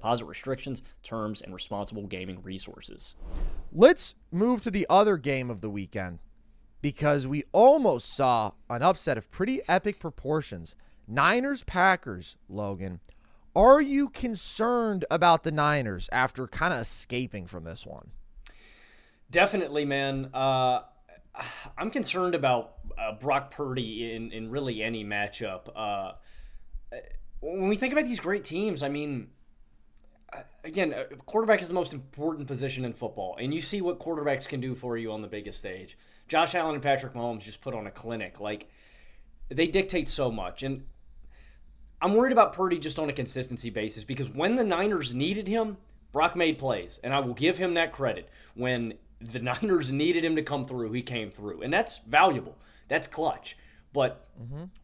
I: deposit restrictions, terms, and responsible gaming resources.
H: Let's move to the other game of the weekend because we almost saw an upset of pretty epic proportions. Niners Packers, Logan. Are you concerned about the Niners after kind of escaping from this one?
I: Definitely, man. Uh, I'm concerned about uh, Brock Purdy in, in really any matchup. Uh, when we think about these great teams, I mean, again, uh, quarterback is the most important position in football, and you see what quarterbacks can do for you on the biggest stage. Josh Allen and Patrick Mahomes just put on a clinic. Like, they dictate so much. And I'm worried about Purdy just on a consistency basis because when the Niners needed him, Brock made plays, and I will give him that credit. When the *laughs* Niners needed him to come through, he came through, and that's valuable. That's clutch. But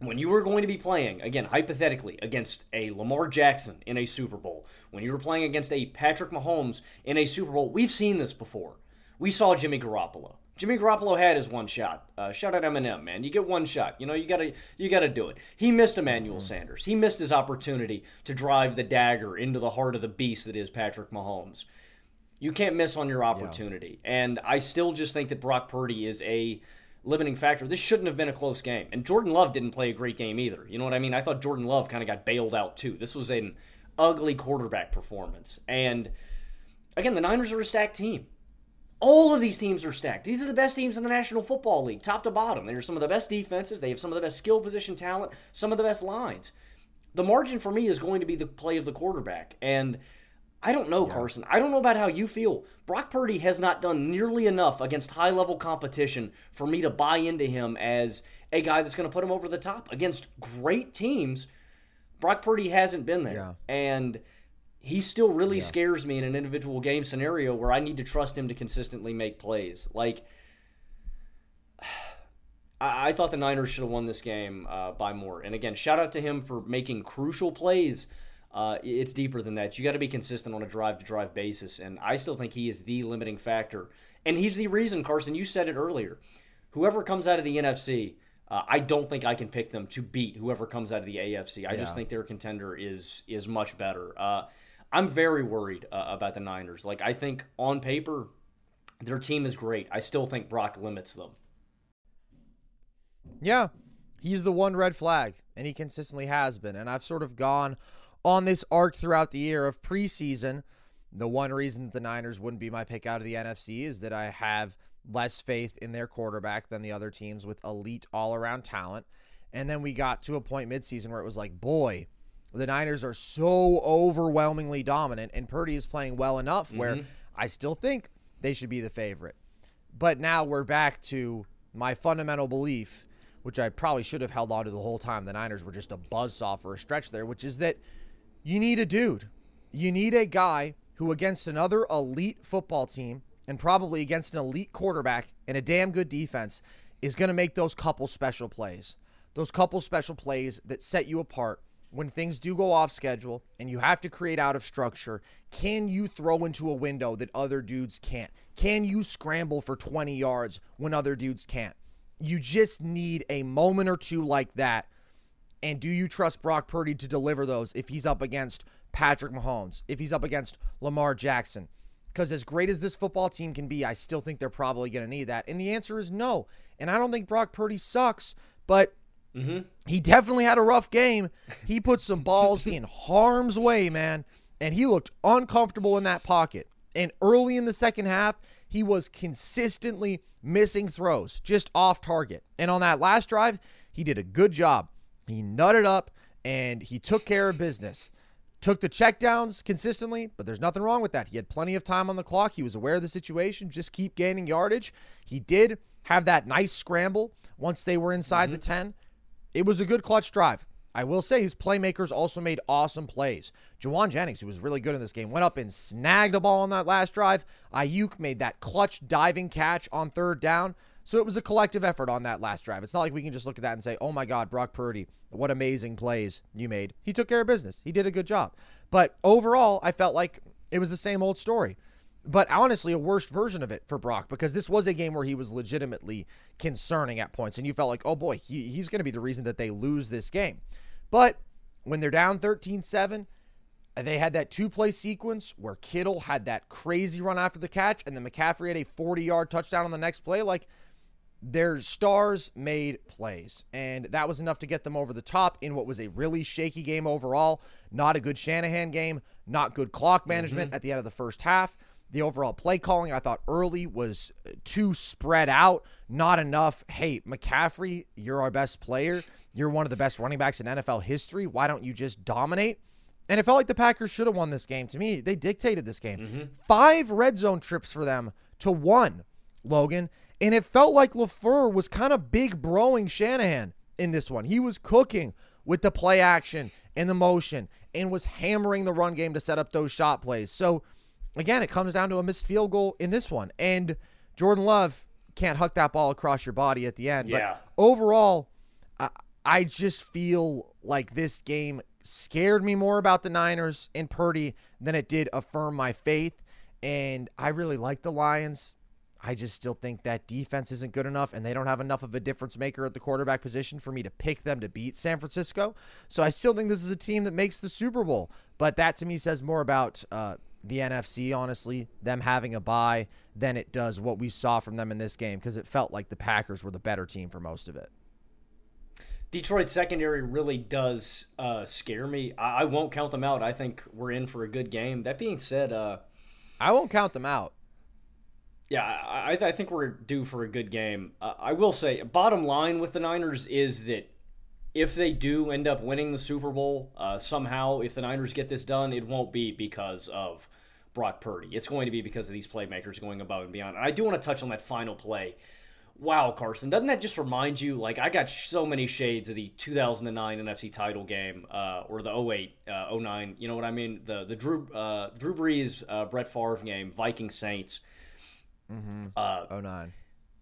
I: when you were going to be playing, again, hypothetically, against a Lamar Jackson in a Super Bowl, when you were playing against a Patrick Mahomes in a Super Bowl, we've seen this before. We saw Jimmy Garoppolo. Jimmy Garoppolo had his one shot. Uh, shout out Eminem, man. You get one shot. You know, you gotta you gotta do it. He missed Emmanuel Sanders. He missed his opportunity to drive the dagger into the heart of the beast that is Patrick Mahomes. You can't miss on your opportunity. And I still just think that Brock Purdy is a limiting factor. This shouldn't have been a close game. And Jordan Love didn't play a great game either. You know what I mean? I thought Jordan Love kind of got bailed out too. This was an ugly quarterback performance. And again, the Niners are a stacked team. All of these teams are stacked. These are the best teams in the National Football League, top to bottom. They're some of the best defenses. They have some of the best skill position talent, some of the best lines. The margin for me is going to be the play of the quarterback. And I don't know, Carson. I don't know about how you feel. Brock Purdy has not done nearly enough against high level competition for me to buy into him as a guy that's going to put him over the top against great teams. Brock Purdy hasn't been there. And he still really scares me in an individual game scenario where I need to trust him to consistently make plays. Like, *sighs* I, I thought the Niners should have won this game uh, by more. And again, shout out to him for making crucial plays. Uh, it's deeper than that. You got to be consistent on a drive to drive basis. And I still think he is the limiting factor. And he's the reason, Carson, you said it earlier. Whoever comes out of the NFC, uh, I don't think I can pick them to beat whoever comes out of the AFC. I
H: Yeah.
I: just think their contender is is much better. Uh, I'm very worried uh, about the Niners. Like I think on paper, their team is great. I still think Brock limits them.
H: Yeah, he's the one red flag, and he consistently has been. And I've sort of gone on this arc throughout the year of preseason. The one reason that the Niners wouldn't be my pick out of the NFC is that I have less faith in their quarterback than the other teams with elite all around talent. And then we got to a point midseason where it was like, boy, the Niners are so overwhelmingly dominant, and Purdy is playing well enough where
I: Mhm.
H: I still think they should be the favorite. But now we're back to my fundamental belief, which I probably should have held on to the whole time. The Niners were just a buzzsaw for a stretch there, which is that you need a dude. You need a guy who, against another elite football team and probably against an elite quarterback and a damn good defense, is going to make those couple special plays. Those couple special plays that set you apart when things do go off schedule and you have to create out of structure. Can you throw into a window that other dudes can't? Can you scramble for 20 yards when other dudes can't? You just need a moment or two like that. And do you trust Brock Purdy to deliver those if he's up against Patrick Mahomes, if he's up against Lamar Jackson? Because as great as this football team can be, I still think they're probably going to need that. And the answer is no. And I don't think Brock Purdy sucks, but mm-hmm. he definitely had a rough game. He put some balls in *laughs* harm's way, man. And he looked uncomfortable in that pocket. And early in the second half, he was consistently missing throws, just off target. And on that last drive, he did a good job. He nutted up and he took care of business. Took the checkdowns consistently, but there's nothing wrong with that. He had plenty of time on the clock. He was aware of the situation. Just keep gaining yardage. He did have that nice scramble once they were inside the mm-hmm. 10. It was a good clutch drive. I will say his playmakers also made awesome plays. Jauan Jennings, who was really good in this game, went up and snagged a ball on that last drive. Aiyuk made that clutch diving catch on third down. So it was a collective effort on that last drive. It's not like we can just look at that and say, oh my God, Brock Purdy, what amazing plays you made. He took care of business. He did a good job. But overall, I felt like it was the same old story. But honestly, a worse version of it for Brock because this was a game where he was legitimately concerning at points. And you felt like, oh boy, he, he's going to be the reason that they lose this game. But when they're down 13 7, they had that two play sequence where Kittle had that crazy run after the catch, and then McCaffrey had a 40 yard touchdown on the next play. Like, their stars made plays, and that was enough to get them over the top in what was a really shaky game overall. Not a good Shanahan game, not good clock mm-hmm. management at the end of the first half. The overall play calling, I thought early was uh, too spread out, not enough. Hey, McCaffrey, you're our best player. You're one of the best running backs in NFL history. Why don't you just dominate? And it felt like the Packers should have won this game. To me, they dictated this game. Mm-hmm. Five red zone trips for them to one, Logan. And it felt like LaFleur was kind of big broing Shanahan in this one. He was cooking with the play action and the motion and was hammering the run game to set up those shot plays. So, again, it comes down to a missed field goal in this one. And Jordan Love can't huck that ball across your body at the end.
I: Yeah.
H: But overall, I, I just feel like this game scared me more about the Niners and Purdy than it did affirm my faith. And I really like the Lions. I just still think that defense isn't good enough, and they don't have enough of a difference maker at the quarterback position for me to pick them to beat San Francisco. So I still think this is a team that makes the Super Bowl. But that to me says more about uh, the NFC, honestly, them having a bye, than it does what we saw from them in this game because it felt like the Packers were the better team for most of it.
I: Detroit secondary really does uh, scare me. I-, I won't count them out. I think we're in for a good game. That being said, uh,
H: I won't count them out.
I: Yeah, I, I think we're due for a good game. Uh, I will say, bottom line with the Niners is that if they do end up winning the Super Bowl uh, somehow, if the Niners get this done, it won't be because of Brock Purdy. It's going to be because of these playmakers going above and beyond. And I do want to touch on that final play. Wow, Carson, doesn't that just remind you? Like, I got so many shades of the 2009 NFC title game uh, or the 08, uh, 09. You know what I mean? The the Drew uh, Drew Brees, uh, Brett Favre game, Viking Saints.
H: Mm-hmm. Uh, 09.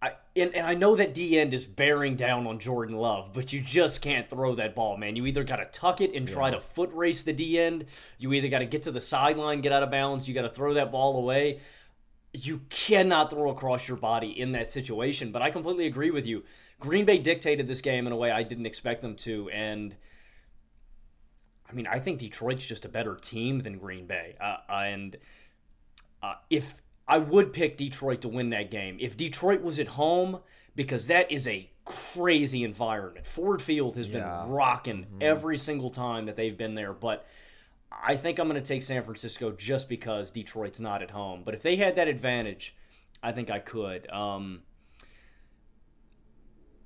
I: I, and, and I know that D end is bearing down on Jordan Love, but you just can't throw that ball, man. You either got to tuck it and try
H: Yeah.
I: to foot race the D end. You either got to get to the sideline, get out of bounds. You got to throw that ball away. You cannot throw across your body in that situation. But I completely agree with you. Green Bay dictated this game in a way I didn't expect them to, and I mean, I think Detroit's just a better team than Green Bay, uh, and uh, if I would pick Detroit to win that game, if Detroit was at home, because that is a crazy environment. Ford Field has
H: Yeah.
I: been rocking every single time that they've been there, but I think I'm going to take San Francisco just because Detroit's not at home. But if they had that advantage, I think I could. Um,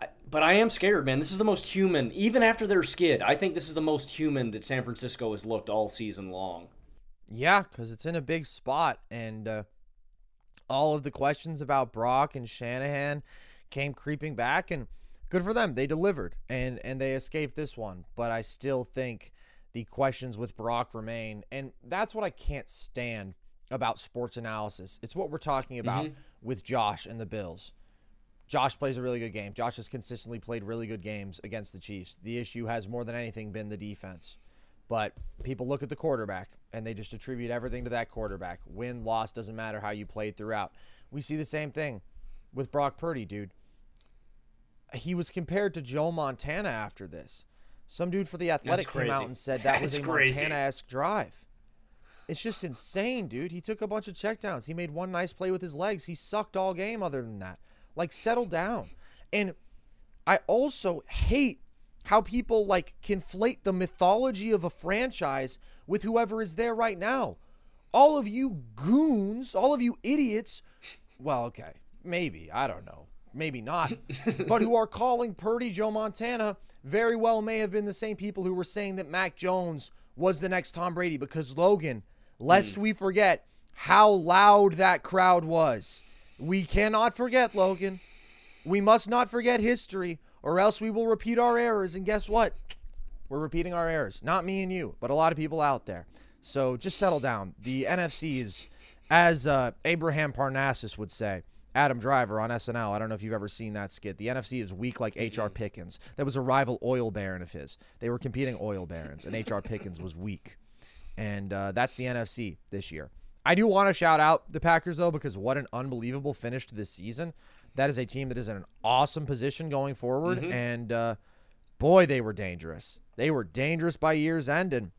I: I, but I am scared, man. This is the most human, even after their skid. I think this is the most human that San Francisco has looked all season long.
H: Yeah, because it's in a big spot, and uh, all of the questions about Brock and Shanahan came creeping back, and good for them. They delivered, and and they escaped this one. But I still think the questions with Brock remain, and that's what I can't stand about sports analysis. It's what we're talking about
I: Mhm.
H: with Josh and the Bills. Josh plays a really good game. Josh has consistently played really good games against the Chiefs. The issue has more than anything been the defense. But people look at the quarterback and they just attribute everything to that quarterback. Win, loss, doesn't matter how you played throughout. We see the same thing with Brock Purdy, dude. He was compared to Joe Montana after this. Some dude for the Athletic came out and said that *laughs* was a
I: That's crazy.
H: Montana-esque drive. It's just insane, dude. He took a bunch of checkdowns. He made one nice play with his legs. He sucked all game other than that. Like settle down. And I also hate how people like conflate the mythology of a franchise with whoever is there right now. All of you goons, all of you idiots, well, okay, maybe, I don't know. Maybe not. *laughs* but who are calling Purdy Joe Montana very well may have been the same people who were saying that Mac Jones was the next Tom Brady because Logan, lest hmm. we forget how loud that crowd was. We cannot forget, Logan. We must not forget history, or else we will repeat our errors. And guess what? We're repeating our errors. Not me and you, but a lot of people out there. So just settle down. The NFC is, as uh, Abraham Parnassus would say, Adam Driver on SNL. I don't know if you've ever seen that skit. The NFC is weak like H.R. Pickens. That was a rival oil baron of his. They were competing oil barons, and H.R. Pickens was weak. And uh, that's the NFC this year. I do want to shout out the Packers, though, because what an unbelievable finish to this season. That is a team that is in an awesome position going forward.
I: Mhm.
H: And uh, boy, they were dangerous. They were dangerous by year's end. And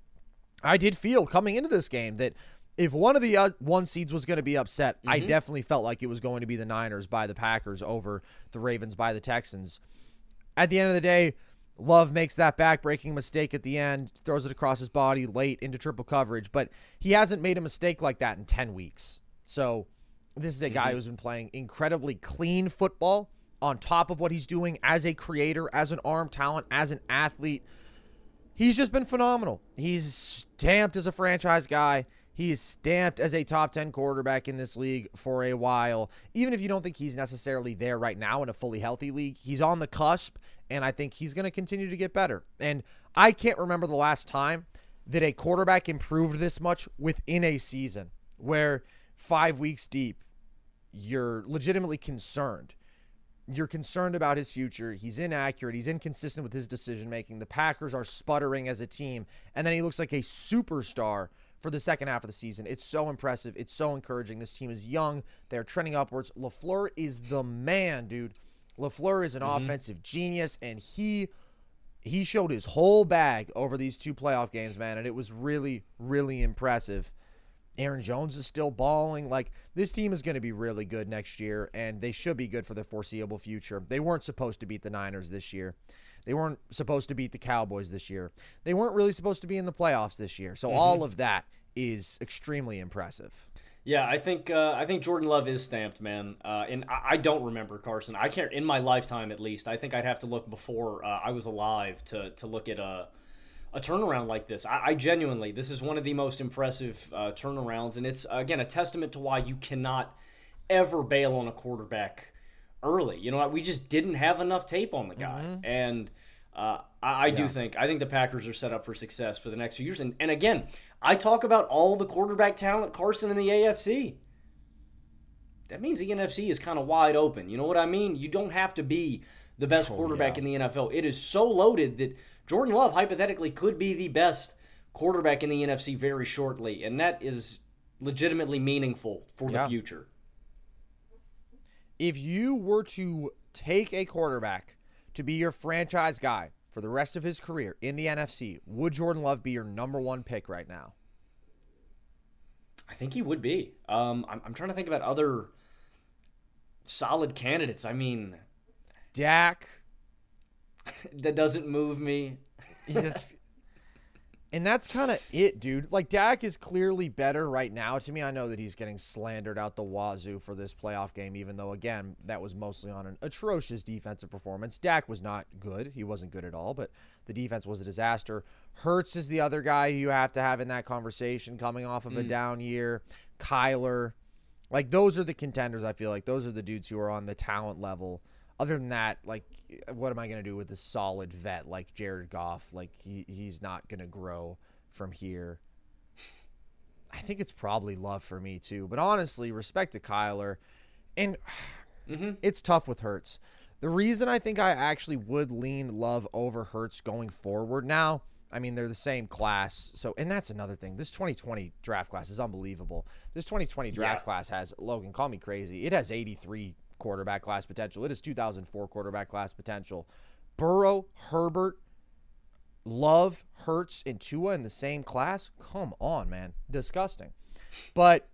H: I did feel coming into this game that if one of the uh, one seeds was going to be upset, I
I: Mhm.
H: definitely felt like it was going to be the Niners by the Packers over the Ravens by the Texans. At the end of the day, Love makes that back-breaking mistake at the end, throws it across his body late into triple coverage, but he hasn't made a mistake like that in 10 weeks. So this is a guy
I: Mhm.
H: who's been playing incredibly clean football on top of what he's doing as a creator, as an arm talent, as an athlete. He's just been phenomenal. He's stamped as a franchise guy. He is stamped as a top 10 quarterback in this league for a while. Even if you don't think he's necessarily there right now in a fully healthy league, he's on the cusp, and I think he's going to continue to get better. And I can't remember the last time that a quarterback improved this much within a season, where five weeks deep, you're legitimately concerned you're concerned about his future. He's inaccurate. He's inconsistent with his decision making. The Packers are sputtering as a team, and then he looks like a superstar for the second half of the season. It's so impressive. It's so encouraging. This team is young. They're trending upwards. Lafleur is the man, dude. Lafleur is an
I: Mhm.
H: offensive genius, and he he showed his whole bag over these two playoff games, man, and it was really, really impressive. Aaron Jones is still balling. Like this team is going to be really good next year, and they should be good for the foreseeable future. They weren't supposed to beat the Niners this year. They weren't supposed to beat the Cowboys this year. They weren't really supposed to be in the playoffs this year. So all
I: Mhm.
H: of that is extremely impressive.
I: Yeah, I think uh, I think Jordan Love is stamped, man. Uh, and I, I, don't remember Carson. I can't in my lifetime at least. I think I'd have to look before uh, I was alive to to look at a a turnaround like this. I, I genuinely, this is one of the most impressive uh, turnarounds, and it's again a testament to why you cannot ever bail on a quarterback early. You know, what? we just didn't have enough tape on the guy, mm-hmm. and uh, I, I yeah. do think I think the Packers are set up for success for the next few years. And and again, I talk about all the quarterback talent Carson in the AFC. That means the NFC is kind of wide open. You know what I mean? You don't have to be the best oh, quarterback yeah. in the NFL. It is so loaded that Jordan Love hypothetically could be the best quarterback in the NFC very shortly, and that is legitimately meaningful for yeah. the future.
H: If you were to take a quarterback to be your franchise guy for the rest of his career in the NFC, would Jordan Love be your number one pick right now?
I: I think he would be. Um, I'm, I'm trying to think about other solid candidates. I mean,
H: Dak, *laughs*
I: that doesn't move me.
H: That's, *laughs* and that's kind of it, dude. Like Dak is clearly better right now. To me, I know that he's getting slandered out the wazoo for this playoff game, even though again that was mostly on an atrocious defensive performance. Dak was not good; he wasn't good at all. But the defense was a disaster. Hurts is the other guy you have to have in that conversation, coming off of mm. a down year. Kyler, like those are the contenders. I feel like those are the dudes who are on the talent level other than that, like, what am I going to do with a solid vet like Jared Goff? Like, he, he's not going to grow from here. I think it's probably love for me, too. But honestly, respect to Kyler. And *sighs* mm-hmm. it's tough with Hurts. The reason I think I actually would lean love over Hurts going forward now, I mean, they're the same class. So, and that's another thing. This 2020 draft class is unbelievable. This 2020 draft yeah. class has, Logan, call me crazy. It has 83 quarterback class potential. It is 2004 quarterback class potential. Burrow, Herbert, Love, Hurts, and Tua in the same class? Come on, man. Disgusting. But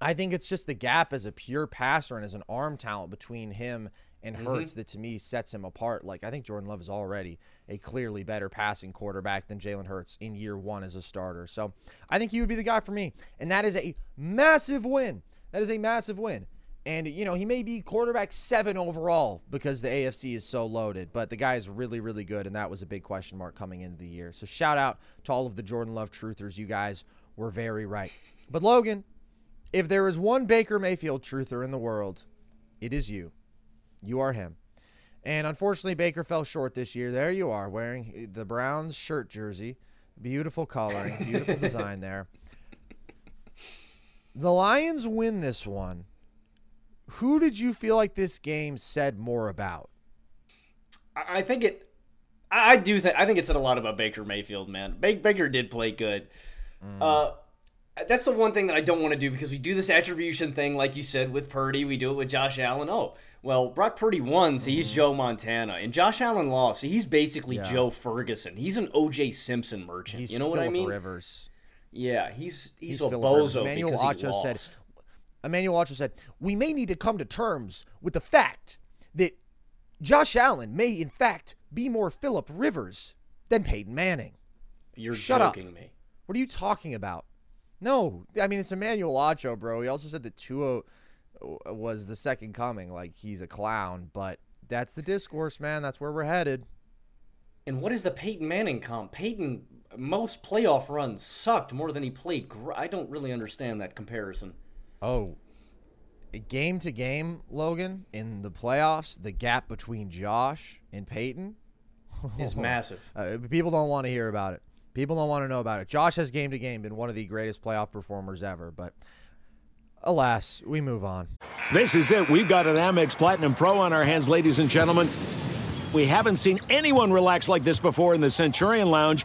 H: I think it's just the gap as a pure passer and as an arm talent between him and. Hurts mm-hmm. that to me sets him apart. Like I think Jordan Love is already a clearly better passing quarterback than Jalen Hurts in year one as a starter. So I think he would be the guy for me. And that is a massive win. That is a massive win. And, you know, he may be quarterback seven overall because the AFC is so loaded, but the guy is really, really good, and that was a big question mark coming into the year. So shout out to all of the Jordan Love truthers. You guys were very right. But, Logan, if there is one Baker Mayfield truther in the world, it is you. You are him. And unfortunately, Baker fell short this year. There you are, wearing the Browns shirt jersey. Beautiful coloring, beautiful *laughs* design there. The Lions win this one who did you feel like this game said more about?
I: I think it. I do think I think it said a lot about Baker Mayfield, man. Baker did play good. Mm. Uh, that's the one thing that I don't want to do because we do this attribution thing, like you said, with Purdy. We do it with Josh Allen. Oh, well, Brock Purdy won, so he's mm. Joe Montana, and Josh Allen lost, so he's basically yeah. Joe Ferguson. He's an O.J. Simpson merchant.
H: He's
I: you know
H: Philip
I: what I mean?
H: Rivers.
I: Yeah, he's he's, he's a bozo Emmanuel because Acho
H: said Emmanuel also said, we may need to come to terms with the fact that Josh Allen may, in fact, be more Philip Rivers than Peyton Manning.
I: You're
H: Shut
I: joking
H: up.
I: me.
H: What are you talking about? No, I mean it's Emmanuel Acho, bro. He also said that Tua uh, was the second coming, like he's a clown. But that's the discourse, man. That's where we're headed.
I: And what is the Peyton Manning comp? Peyton most playoff runs sucked more than he played. I don't really understand that comparison.
H: Oh, game to game, Logan, in the playoffs, the gap between Josh and Peyton *laughs*
I: is massive.
H: Uh, people don't want to hear about it. People don't want to know about it. Josh has game to game been one of the greatest playoff performers ever, but alas, we move on.
O: This is it. We've got an Amex Platinum Pro on our hands, ladies and gentlemen. We haven't seen anyone relax like this before in the Centurion Lounge.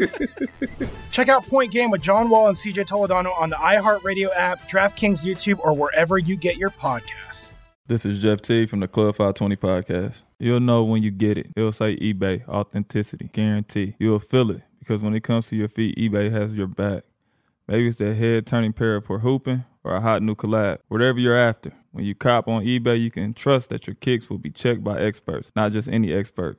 L: *laughs*
M: Check out Point Game with John Wall and CJ Toledano on the iHeartRadio app, DraftKings YouTube, or wherever you get your podcasts.
N: This is Jeff T from the Club 520 podcast. You'll know when you get it. It'll say eBay, authenticity, guarantee. You'll feel it because when it comes to your feet, eBay has your back. Maybe it's that head turning pair for hooping or a hot new collab. Whatever you're after, when you cop on eBay, you can trust that your kicks will be checked by experts, not just any expert.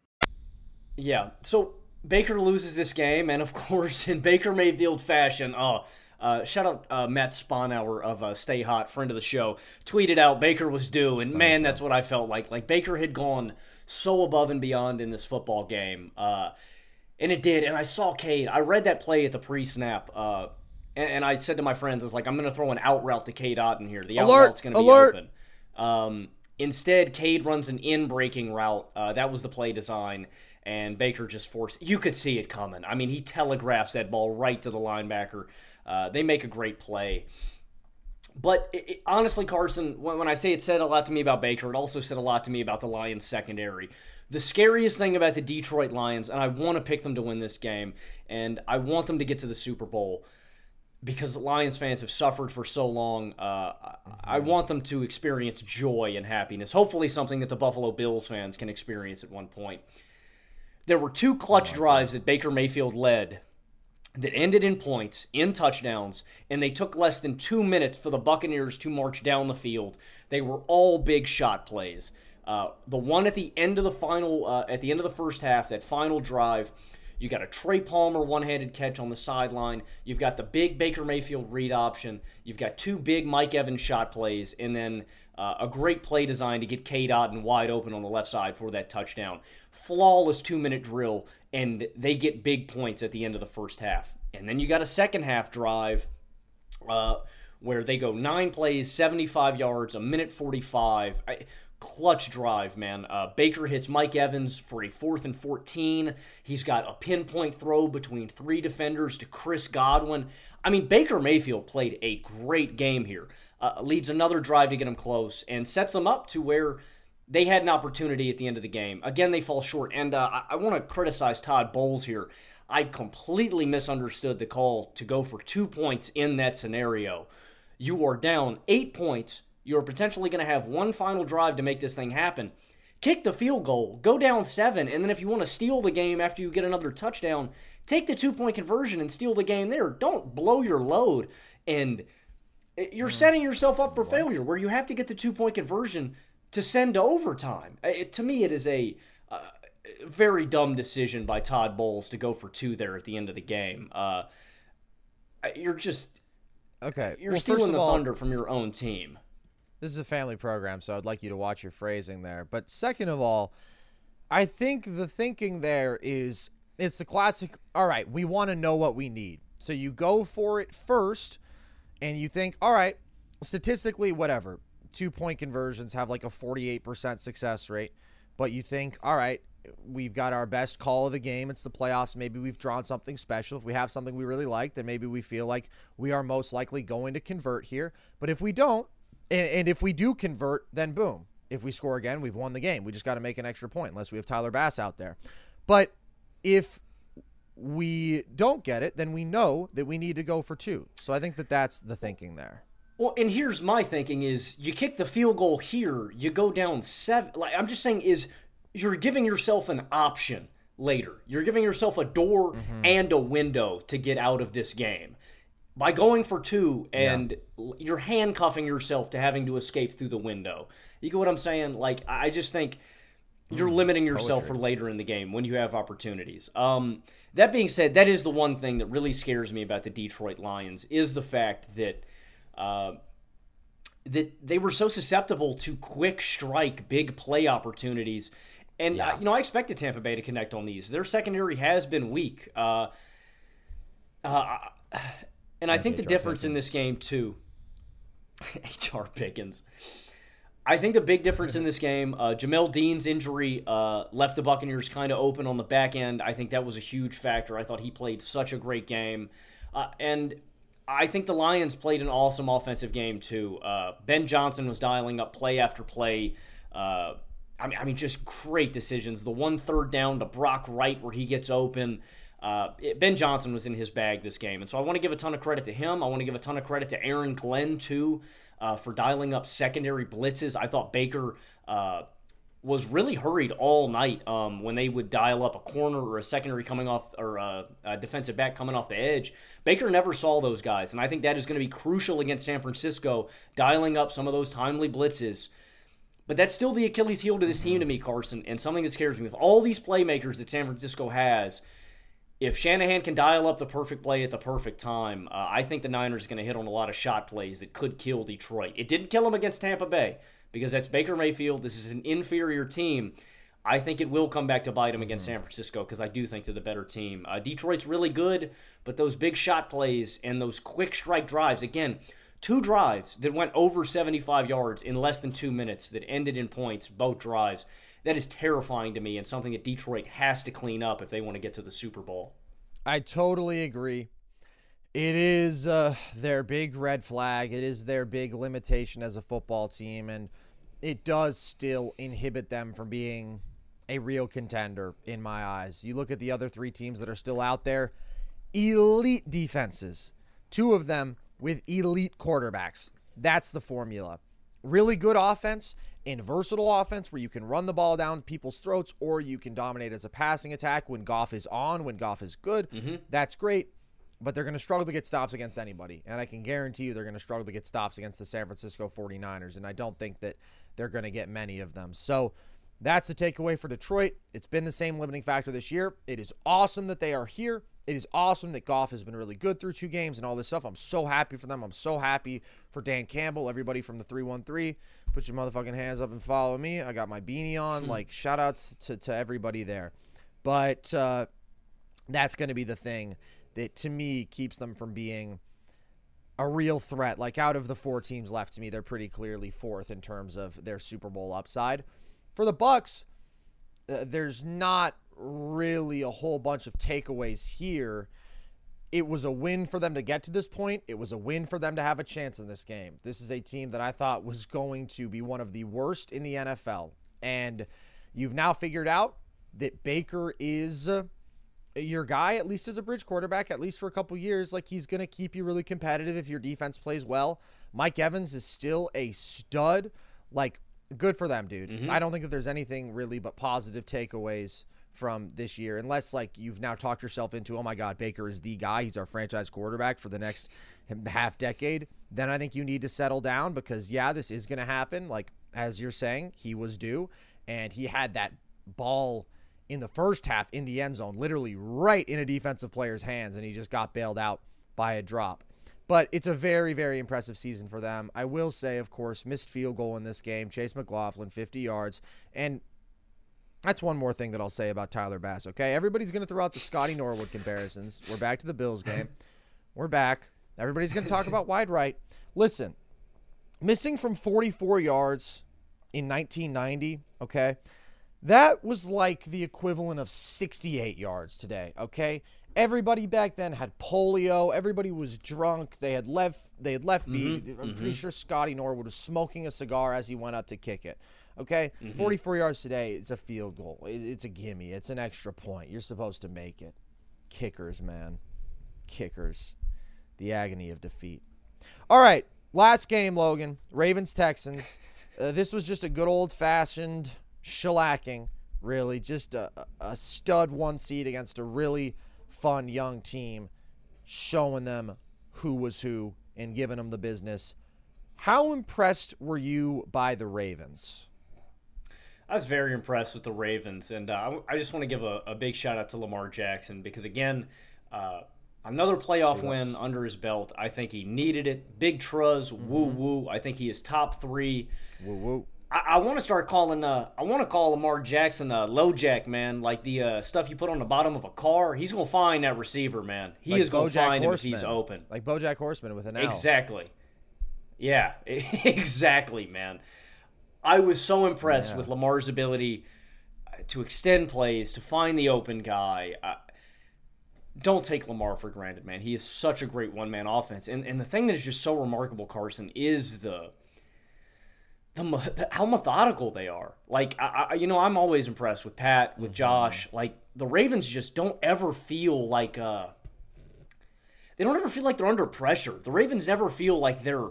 I: Yeah. So Baker loses this game, and of *laughs* course, in Baker Mayfield fashion, oh, uh, shout out uh, Matt Sponhour of uh, Stay Hot, friend of the show, tweeted out Baker was due, and man, that's what I felt like. Like Baker had gone so above and beyond in this football game, uh, and it did. And I saw Cade. I read that play at the pre-snap. Uh, and, and I said to my friends, I was like, I'm going to throw an out route to Cade Otton here. The out
H: Alert!
I: route's going to be
H: Alert!
I: open. Um, instead, Cade runs an in-breaking route. Uh, that was the play design, and Baker just forced. You could see it coming. I mean, he telegraphs that ball right to the linebacker. Uh, they make a great play. But it, it- honestly, Carson, when, when I say it said a lot to me about Baker, it also said a lot to me about the Lions secondary. The scariest thing about the Detroit Lions, and I want to pick them to win this game, and I want them to get to the Super Bowl because Lions fans have suffered for so long. Uh, I- I want them to experience joy and happiness. Hopefully, something that the Buffalo Bills fans can experience at one point. There were two clutch drives that Baker Mayfield led that ended in points, in touchdowns, and they took less than two minutes for the Buccaneers to march down the field. They were all big shot plays. Uh, the one at the end of the final, uh, at the end of the first half, that final drive, you got a Trey Palmer one-handed catch on the sideline. You've got the big Baker Mayfield read option. You've got two big Mike Evans shot plays, and then uh, a great play design to get K. Otton wide open on the left side for that touchdown. Flawless two-minute drill, and they get big points at the end of the first half. And then you got a second half drive uh, where they go nine plays, 75 yards, a minute 45. I, clutch drive, man. Uh, Baker hits Mike Evans for a fourth and 14. He's got a pinpoint throw between three defenders to Chris Godwin. I mean, Baker Mayfield played a great game here. Uh, leads another drive to get him close and sets them up to where they had an opportunity at the end of the game. Again, they fall short. And uh, I, I want to criticize Todd Bowles here. I completely misunderstood the call to go for two points in that scenario. You are down eight points. You're potentially going to have one final drive to make this thing happen. Kick the field goal, go down seven, and then if you want to steal the game after you get another touchdown, take the two point conversion and steal the game there. Don't blow your load. And you're setting yourself up for failure where you have to get the two point conversion to send to overtime. It, to me, it is a uh, very dumb decision by Todd Bowles to go for two there at the end of the game. Uh, you're just
H: Okay.
I: you're
H: well,
I: stealing the
H: all,
I: thunder from your own team.
H: This is a family program, so I'd like you to watch your phrasing there. But second of all, I think the thinking there is it's the classic, all right, we want to know what we need. So you go for it first and you think, all right, statistically, whatever, two point conversions have like a 48% success rate. But you think, all right, we've got our best call of the game. It's the playoffs. Maybe we've drawn something special. If we have something we really like, then maybe we feel like we are most likely going to convert here. But if we don't, and, and if we do convert, then boom. If we score again, we've won the game. We just got to make an extra point unless we have Tyler Bass out there. But if we don't get it, then we know that we need to go for two. So I think that that's the thinking there.
I: Well, and here's my thinking: is you kick the field goal here, you go down seven. Like I'm just saying, is you're giving yourself an option later. You're giving yourself a door mm-hmm. and a window to get out of this game by going for two, and yeah. you're handcuffing yourself to having to escape through the window. You get what I'm saying? Like I just think you're mm, limiting yourself poetry. for later in the game when you have opportunities. Um, that being said, that is the one thing that really scares me about the Detroit Lions is the fact that uh, that they were so susceptible to quick strike, big play opportunities. And yeah. uh, you know, I expected Tampa Bay to connect on these. Their secondary has been weak, uh, uh and I think the difference Pickens. in this game too. *laughs* H.R. Pickens. I think the big difference in this game, uh, Jamel Dean's injury uh, left the Buccaneers kind of open on the back end. I think that was a huge factor. I thought he played such a great game. Uh, and I think the Lions played an awesome offensive game, too. Uh, ben Johnson was dialing up play after play. Uh, I, mean, I mean, just great decisions. The one third down to Brock Wright where he gets open. Uh, it, ben Johnson was in his bag this game. And so I want to give a ton of credit to him. I want to give a ton of credit to Aaron Glenn, too uh, for dialing up secondary blitzes. I thought Baker uh, was really hurried all night um, when they would dial up a corner or a secondary coming off or a, a, defensive back coming off the edge. Baker never saw those guys, and I think that is going to be crucial against San Francisco, dialing up some of those timely blitzes. But that's still the Achilles heel to this team to me, Carson, and something that scares me. With all these playmakers that San Francisco has, if Shanahan can dial up the perfect play at the perfect time, uh, I think the Niners are going to hit on a lot of shot plays that could kill Detroit. It didn't kill them against Tampa Bay because that's Baker Mayfield. This is an inferior team. I think it will come back to bite them against San Francisco because I do think they're the better team. Uh, Detroit's really good, but those big shot plays and those quick strike drives, again, two drives that went over 75 yards in less than two minutes that ended in points, both drives that is terrifying to me and something that Detroit has to clean up if they want to get to the Super Bowl.
H: I totally agree. It is uh, their big red flag. It is their big limitation as a football team, and it does still inhibit them from being a real contender in my eyes. You look at the other three teams that are still out there, elite defenses, two of them with elite quarterbacks. That's the formula. Really good offense in versatile offense where you can run the ball down people's throats or you can dominate as a passing attack when Goff is on, when Goff is good. Mm-hmm. That's great. But they're going to struggle to get stops against anybody. And I can guarantee you they're going to struggle to get stops against the San Francisco 49ers. And I don't think that they're going to get many of them. So that's the takeaway for Detroit. It's been the same limiting factor this year. It is awesome that they are here. It is awesome that Goff has been really good through two games and all this stuff. I'm so happy for them. I'm so happy for Dan Campbell, everybody from the 313. Put your motherfucking hands up and follow me. I got my beanie on. Hmm. like, shout outs to, to everybody there. But uh, that's going to be the thing that, to me, keeps them from being a real threat. Like, out of the four teams left to me, they're pretty clearly fourth in terms of their Super Bowl upside. For the Bucs, uh, there's not really a whole bunch of takeaways here. It was a win for them to get to this point. It was a win for them to have a chance in this game. This is a team that I thought was going to be one of the worst in the NFL. And you've now figured out that Baker is your guy, at least as a bridge quarterback, at least for a couple years. Like he's going to keep you really competitive if your defense plays well. Mike Evans is still a stud. Like, good for them, dude. Mm-hmm. I don't think that there's anything really but positive takeaways from this year, unless like you've now talked yourself into, oh my God, Baker is the guy. He's our franchise quarterback for the next half decade. Then I think you need to settle down because yeah, this is going to happen. Like as you're saying, he was due, and he had that ball in the first half in the end zone, literally right in a defensive player's hands, and he just got bailed out by a drop. But it's a very, very impressive season for them. I will say, of course, missed field goal in this game. Chase McLaughlin, 50 yards. And that's one more thing that I'll say about Tyler Bass, okay? Everybody's going to throw out the Scotty Norwood comparisons. We're back to the Bills game. We're back. Everybody's going to talk about wide right. Listen, missing from 44 yards in 1990, okay? That was like the equivalent of 68 yards today, okay? Everybody back then had polio. Everybody was drunk. They had left. They had left feet. Mm-hmm, I'm mm-hmm. pretty sure Scotty Norwood was smoking a cigar as he went up to kick it. Okay, mm-hmm. 44 yards today It's a field goal. It's a gimme. It's an extra point. You're supposed to make it. kickers, man. Kickers. The agony of defeat. All right, last game, Logan. Ravens Texans. *laughs* Uh, this was just a good old fashioned shellacking, really. Just a, a stud one seed against a really fun young team, showing them who was who and giving them the business. How impressed were you by the Ravens?
I: I was very impressed with the Ravens, and uh, I just want to give a, a, big shout out to Lamar Jackson because again, uh, another playoff win under his belt. I think he needed it. Big truz, mm-hmm. woo woo. I think he is top three.
H: Woo woo.
I: I, I want to start calling. Uh, I want to call Lamar Jackson uh, LoJack man, like the uh, stuff you put on the bottom of a car. He's gonna find that receiver, man. He
H: like
I: is gonna
H: Bojack
I: find
H: Horseman.
I: him if he's open.
H: Like BoJack Horseman with an L.
I: Exactly. Yeah, *laughs* exactly, man. I was so impressed
H: Yeah.
I: with Lamar's ability uh, to extend plays, to find the open guy. Uh, don't take Lamar for granted, man. He is such a great one man offense. And and the thing that is just so remarkable, Carson, is the the, how methodical they are. Like I, I, you know, I'm always impressed with Pat, with Josh. Like the Ravens just don't ever feel like uh they don't ever feel like they're under pressure. The Ravens never feel like they're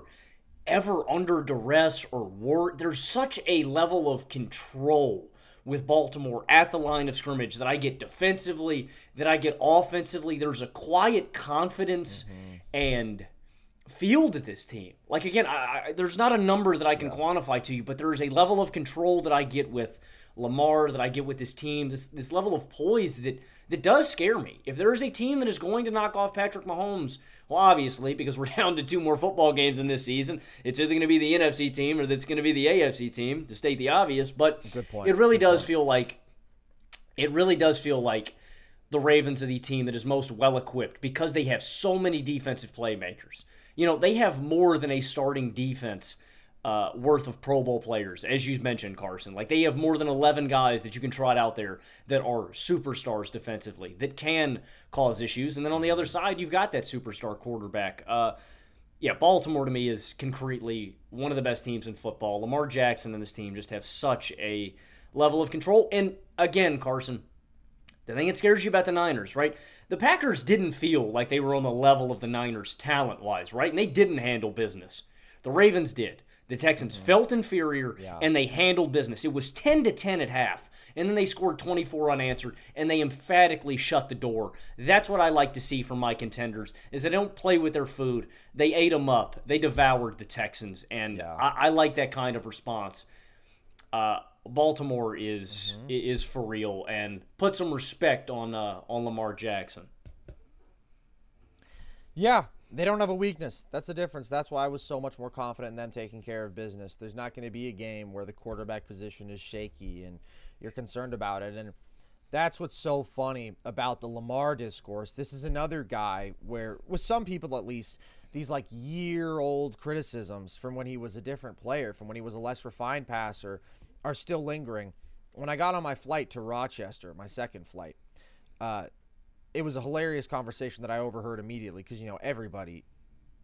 I: ever under duress or war. There's such a level of control with Baltimore at the line of scrimmage that I get defensively, that I get offensively. There's a quiet confidence and feel to this team. Like again, I, I, there's not a number that I can quantify to you, but there's a level of control that I get with Lamar, that I get with this team, this this level of poise that that does scare me. If there is a team that is going to knock off Patrick Mahomes, well, obviously because we're *laughs* down to two more football games in this season, it's either going to be the NFC team or it's going to be the AFC team, to state the obvious. But it really
H: Good
I: does
H: point.
I: feel like it really does feel like the Ravens are the team that is most well equipped because they have so many defensive playmakers. You know, they have more than a starting defense uh, worth of Pro Bowl players, as you mentioned, Carson. Like they have more than 11 guys that you can trot out there that are superstars defensively that can cause issues. And then on the other side, you've got that superstar quarterback. Uh, yeah, Baltimore to me is concretely one of the best teams in football. Lamar Jackson and this team just have such a level of control. And again, Carson, the thing that scares you about the Niners, right? The Packers didn't feel like they were on the level of the Niners talent wise, right? And they didn't handle business. The Ravens did. The Texans felt inferior and they handled business. It was 10 to 10 at half. And then they scored 24 unanswered and they emphatically shut the door. That's what I like to see from my contenders is they don't play with their food. They ate them up. They devoured the Texans and I, I like that kind of response. Uh, Baltimore is
H: Mm-hmm.
I: is for real and put some respect on uh, on Lamar Jackson.
H: Yeah, they don't have a weakness. That's the difference. That's why I was so much more confident in them taking care of business. There's not going to be a game where the quarterback position is shaky and you're concerned about it. And that's what's so funny about the Lamar discourse. This is another guy where, with some people at least, these like year old criticisms from when he was a different player, from when he was a less refined passer, are still lingering. When I got on my flight to Rochester, my second flight, uh, it was a hilarious conversation that I overheard immediately because you know everybody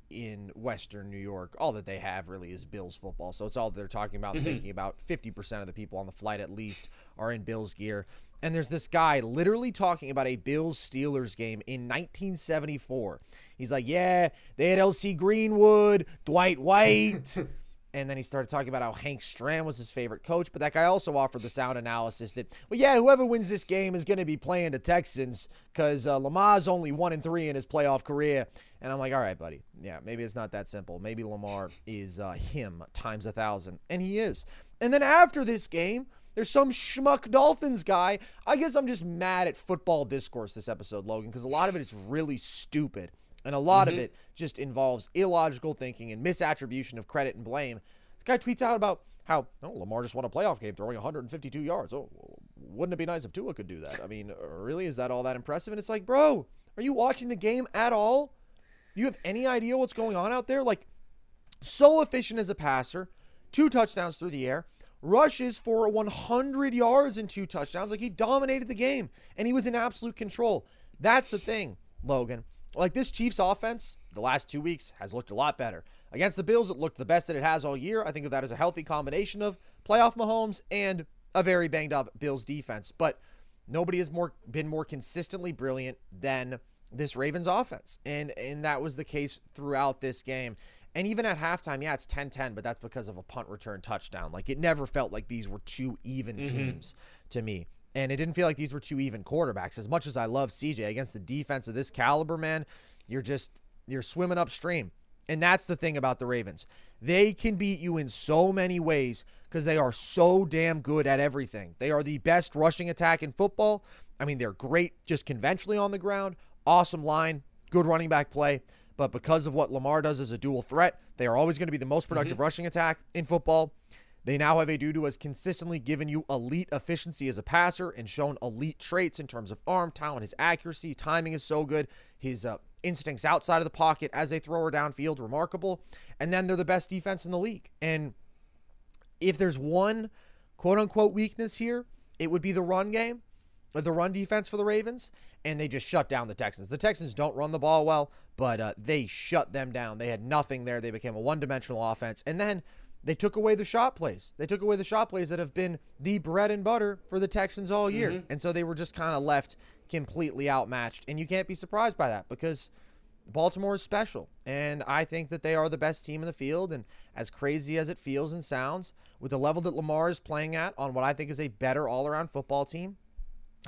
H: in Western New York, all that they have really is Bills football. So it's all they're talking about
I: Mhm.
H: thinking about. Fifty percent of the people on the flight, at least, are in Bills gear. And there's this guy literally talking about a Bills Steelers game in 1974. He's like, "Yeah, they had L.C. Greenwood, Dwight White." *laughs* And then he started talking about how Hank Stram was his favorite coach. But that guy also offered the sound analysis that, well, yeah, whoever wins this game is going to be playing the Texans because uh, Lamar's only one and three in his playoff career. And I'm like, all right, buddy. Yeah, maybe it's not that simple. Maybe Lamar is uh, him times a thousand. And he is. And then after this game, there's some schmuck Dolphins guy. I guess I'm just mad at football discourse this episode, Logan, because a lot of it is really stupid. And a lot
I: Mhm.
H: of it just involves illogical thinking and misattribution of credit and blame. This guy tweets out about how oh, Lamar just won a playoff game throwing 152 yards. Oh, wouldn't it be nice if Tua could do that? I mean, really, is that all that impressive? And it's like, bro, are you watching the game at all? Do you have any idea what's going on out there? Like, so efficient as a passer, two touchdowns through the air, rushes for 100 yards and two touchdowns. Like, he dominated the game and he was in absolute control. That's the thing, Logan. Like, this Chiefs offense, the last two weeks, has looked a lot better. Against the Bills, it looked the best that it has all year. I think of that as a healthy combination of playoff Mahomes and a very banged up Bills defense. But Nobody has more been more consistently brilliant than this Ravens offense. And and that was the case throughout this game. And even at halftime, yeah, it's 10-10, but that's because of a punt return touchdown. Like it never felt like these were two even
I: Mhm.
H: teams to me. And it didn't feel like these were two even quarterbacks. As much as I love CJ against the defense of this caliber, man, you're just you're swimming upstream. And that's the thing about the Ravens. They can beat you in so many ways because they are so damn good at everything. They are the best rushing attack in football. I mean, they're great just conventionally on the ground. Awesome line, good running back play. But because of what Lamar does as a dual threat, they are always going to be the most mm-hmm. productive rushing attack in football. They now have a dude who has consistently given you elite efficiency as a passer and shown elite traits in terms of arm talent. His accuracy, timing is so good. His uh, instincts outside of the pocket as a thrower downfield, remarkable. And then they're the best defense in the league. And if there's one quote unquote weakness here, it would be the run game, or the run defense for the Ravens. And they just shut down the Texans. The Texans don't run the ball well, but uh, they shut them down. They had nothing there. They became a one dimensional offense. And then they took away the shot plays. They took away the shot plays that have been the bread and butter for the Texans all year.
I: Mhm.
H: And so they were just kind of left completely outmatched. And you can't be surprised by that because Baltimore is special. And I think that they are the best team in the field. And as crazy as it feels and sounds, with the level that Lamar is playing at on what I think is a better all around football team,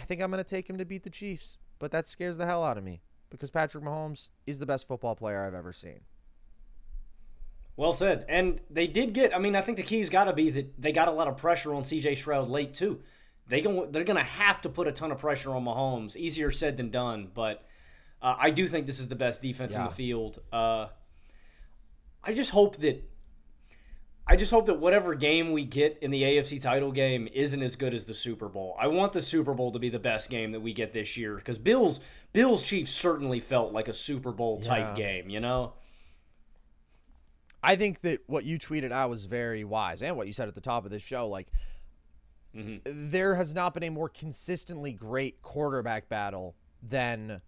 H: I think I'm going to take him to beat the Chiefs. But that scares the hell out of me because Patrick Mahomes is the best football player I've ever seen.
I: Well said. And they did get. I mean, I think the key's got to be that they got a lot of pressure on C.J. Stroud late too. They going they're going to have to put a ton of pressure on Mahomes. Easier said than done, but uh, I do think this is the best defense in the field. Uh, I just hope that. I just hope that whatever game we get in the AFC title game isn't as good as the Super Bowl. I want the Super Bowl to be the best game that we get this year because Bills Bills Chiefs certainly felt like a Super Bowl type
H: Yeah.
I: game, you know?
H: I think that what you tweeted out was very wise, and what you said at the top of this show. Like, there has not been a more consistently great quarterback battle than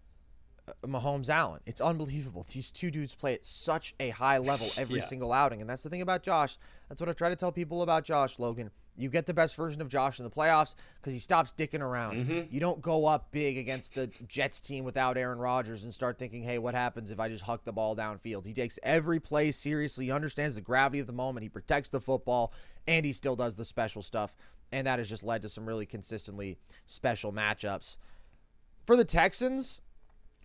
H: uh, Mahomes Allen. It's unbelievable. These two dudes play at such a high level every
I: Yeah.
H: single outing, and that's the thing about Josh. That's what I try to tell people about Josh Logan. You get the best version of Josh in the playoffs because he stops dicking around.
I: Mhm.
H: You don't go up big against the Jets team without Aaron Rodgers and start thinking, hey, what happens if I just huck the ball downfield? He takes every play seriously. He understands the gravity of the moment. He protects the football, and he still does the special stuff. And that has just led to some really consistently special matchups. For the Texans,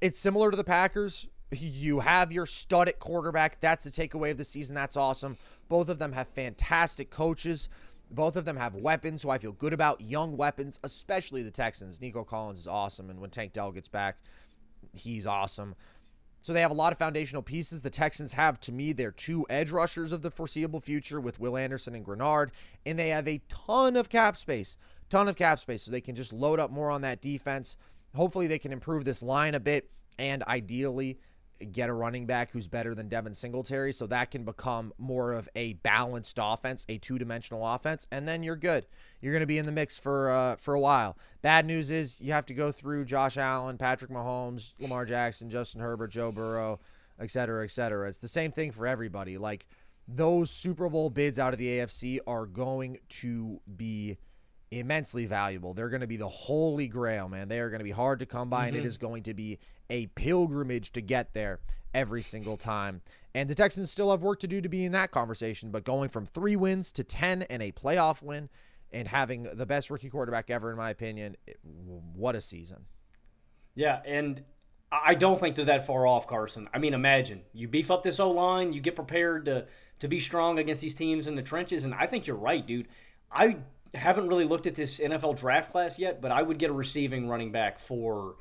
H: it's similar to the Packers. You have your stud at quarterback. That's the takeaway of the season. That's awesome. Both of them have fantastic coaches. Both of them have weapons, so I feel good about young weapons, especially the Texans. Nico Collins is awesome, and when Tank Dell gets back, he's awesome. So they have a lot of foundational pieces. The Texans have, to me, their two edge rushers of the foreseeable future with Will Anderson and Greenard, and they have a ton of cap space, ton of cap space, so they can just load up more on that defense. Hopefully, they can improve this line a bit, and ideally get a running back who's better than Devin Singletary, so that can become more of a balanced offense, a two-dimensional offense, and then you're good. You're going to be in the mix for uh, for a while. Bad news is you have to go through Josh Allen, Patrick Mahomes, Lamar Jackson, Justin Herbert, Joe Burrow, et cetera, et cetera. It's the same thing for everybody. Like those Super Bowl bids out of the AFC are going to be immensely valuable. They're going to be the holy grail, man. They are going to be hard to come by, and it
I: Mhm.
H: is going to be a pilgrimage to get there every single time. And the Texans still have work to do to be in that conversation, but going from three wins to 10 and a playoff win and having the best rookie quarterback ever, in my opinion, what a season.
I: Yeah, and I I don't think they're that far off, Carson. I mean, imagine you beef up this O line, you get prepared to to be strong against these teams in the trenches, and I think you're right, dude. I haven't really looked at this NFL draft class yet, but I would get a receiving running back for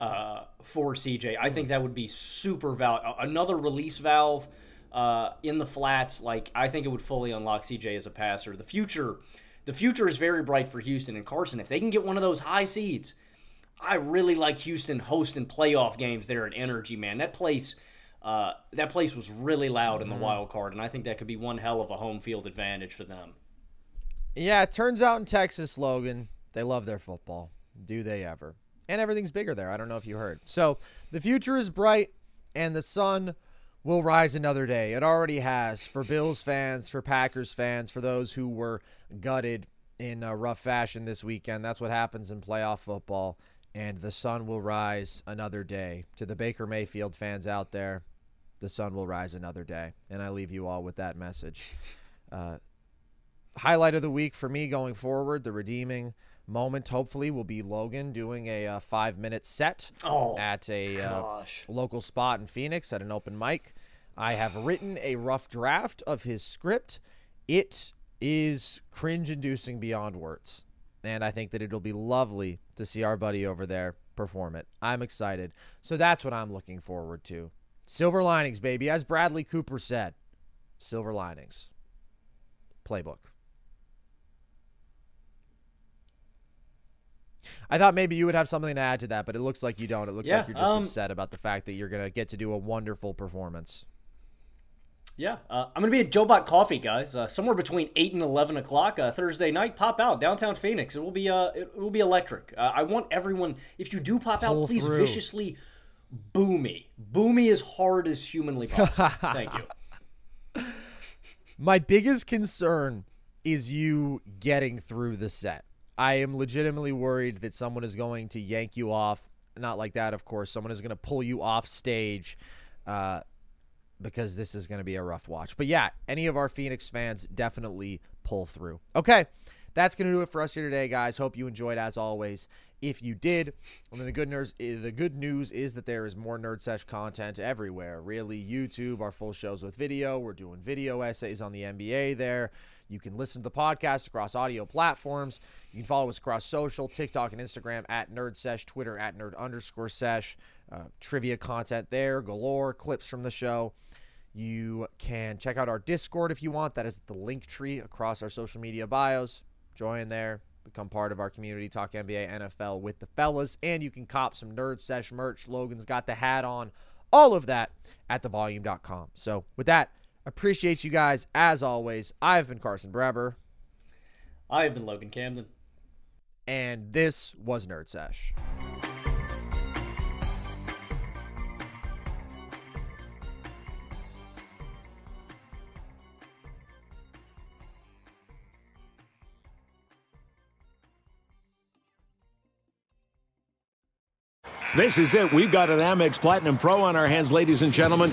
I: uh, for CJ. I think that would be super val another release valve uh, in the flats. Like I think it would fully unlock CJ as a passer. The future, the future is very bright for Houston and Carson. If they can get one of those high seeds. I really like Houston hosting playoff games there at NRG, man. That place, uh, that place was really loud in the
H: Mhm.
I: wild card, and I think that could be one hell of a home field advantage for them.
H: Yeah, it turns out in Texas, Logan, they love their football. Do they ever? And everything's bigger there. I don't know if you heard. So the future is bright, and the sun will rise another day. It already has for Bills fans, for Packers fans, for those who were gutted in uh, rough fashion this weekend. That's what happens in playoff football. And the sun will rise another day. To the Baker Mayfield fans out there, the sun will rise another day. And I leave you all with that message. Uh, highlight of the week for me going forward, the redeeming moment hopefully will be Logan doing a uh, five minute set
I: oh,
H: at a uh, local spot in Phoenix at an open mic. I have written a rough draft of his script. It is cringe inducing beyond words. And I think that it'll be lovely to see our buddy over there perform it. I'm excited. So that's what I'm looking forward to. Silver linings, baby. As Bradley Cooper said, silver linings. Playbook. I thought maybe you would have something to add to that, but it looks like you don't. It looks
I: Yeah,
H: like you're just
I: um,
H: upset about the fact that you're going to get to do a wonderful performance.
I: Yeah, uh, I'm going to be at Jobot Coffee, guys. Uh, somewhere between eight and eleven o'clock uh, Thursday night. Pop out downtown Phoenix. It will be uh, it will be electric. Uh, I want everyone. If you do pop
H: Pull
I: out, please
H: through.
I: viciously boo me. Boo me as hard as humanly possible. *laughs* Thank you.
H: My biggest concern is you getting through the set. I am legitimately worried that someone is going to yank you off. Not like that, of course. Someone is going to pull you off stage uh, because this is going to be a rough watch. But yeah, any of our Phoenix fans definitely pull through. Okay, that's going to do it for us here today, guys. Hope you enjoyed as always. If you did, I mean, the good news the good news is that there is more Nerd Sesh content everywhere. Really, YouTube, our full shows with video. We're doing video essays on the NBA there. You can listen to the podcast across audio platforms. You can follow us across social, TikTok and Instagram at Nerd Sesh, Twitter at Nerd underscore Sesh. Uh, trivia content there, galore, clips from the show. You can check out our Discord if you want. That is the link tree across our social media bios. Join there, become part of our community, talk NBA, NFL with the fellas, and you can cop some Nerd Sesh merch. Logan's got the hat on, all of that at thevolume.com. So, with that, appreciate you guys as always. I've been Carson Brabber.
I: I have been Logan Camden.
H: and this was Nerd Sesh.
O: This is it. We've got an Amex Platinum Pro on our hands, ladies and gentlemen.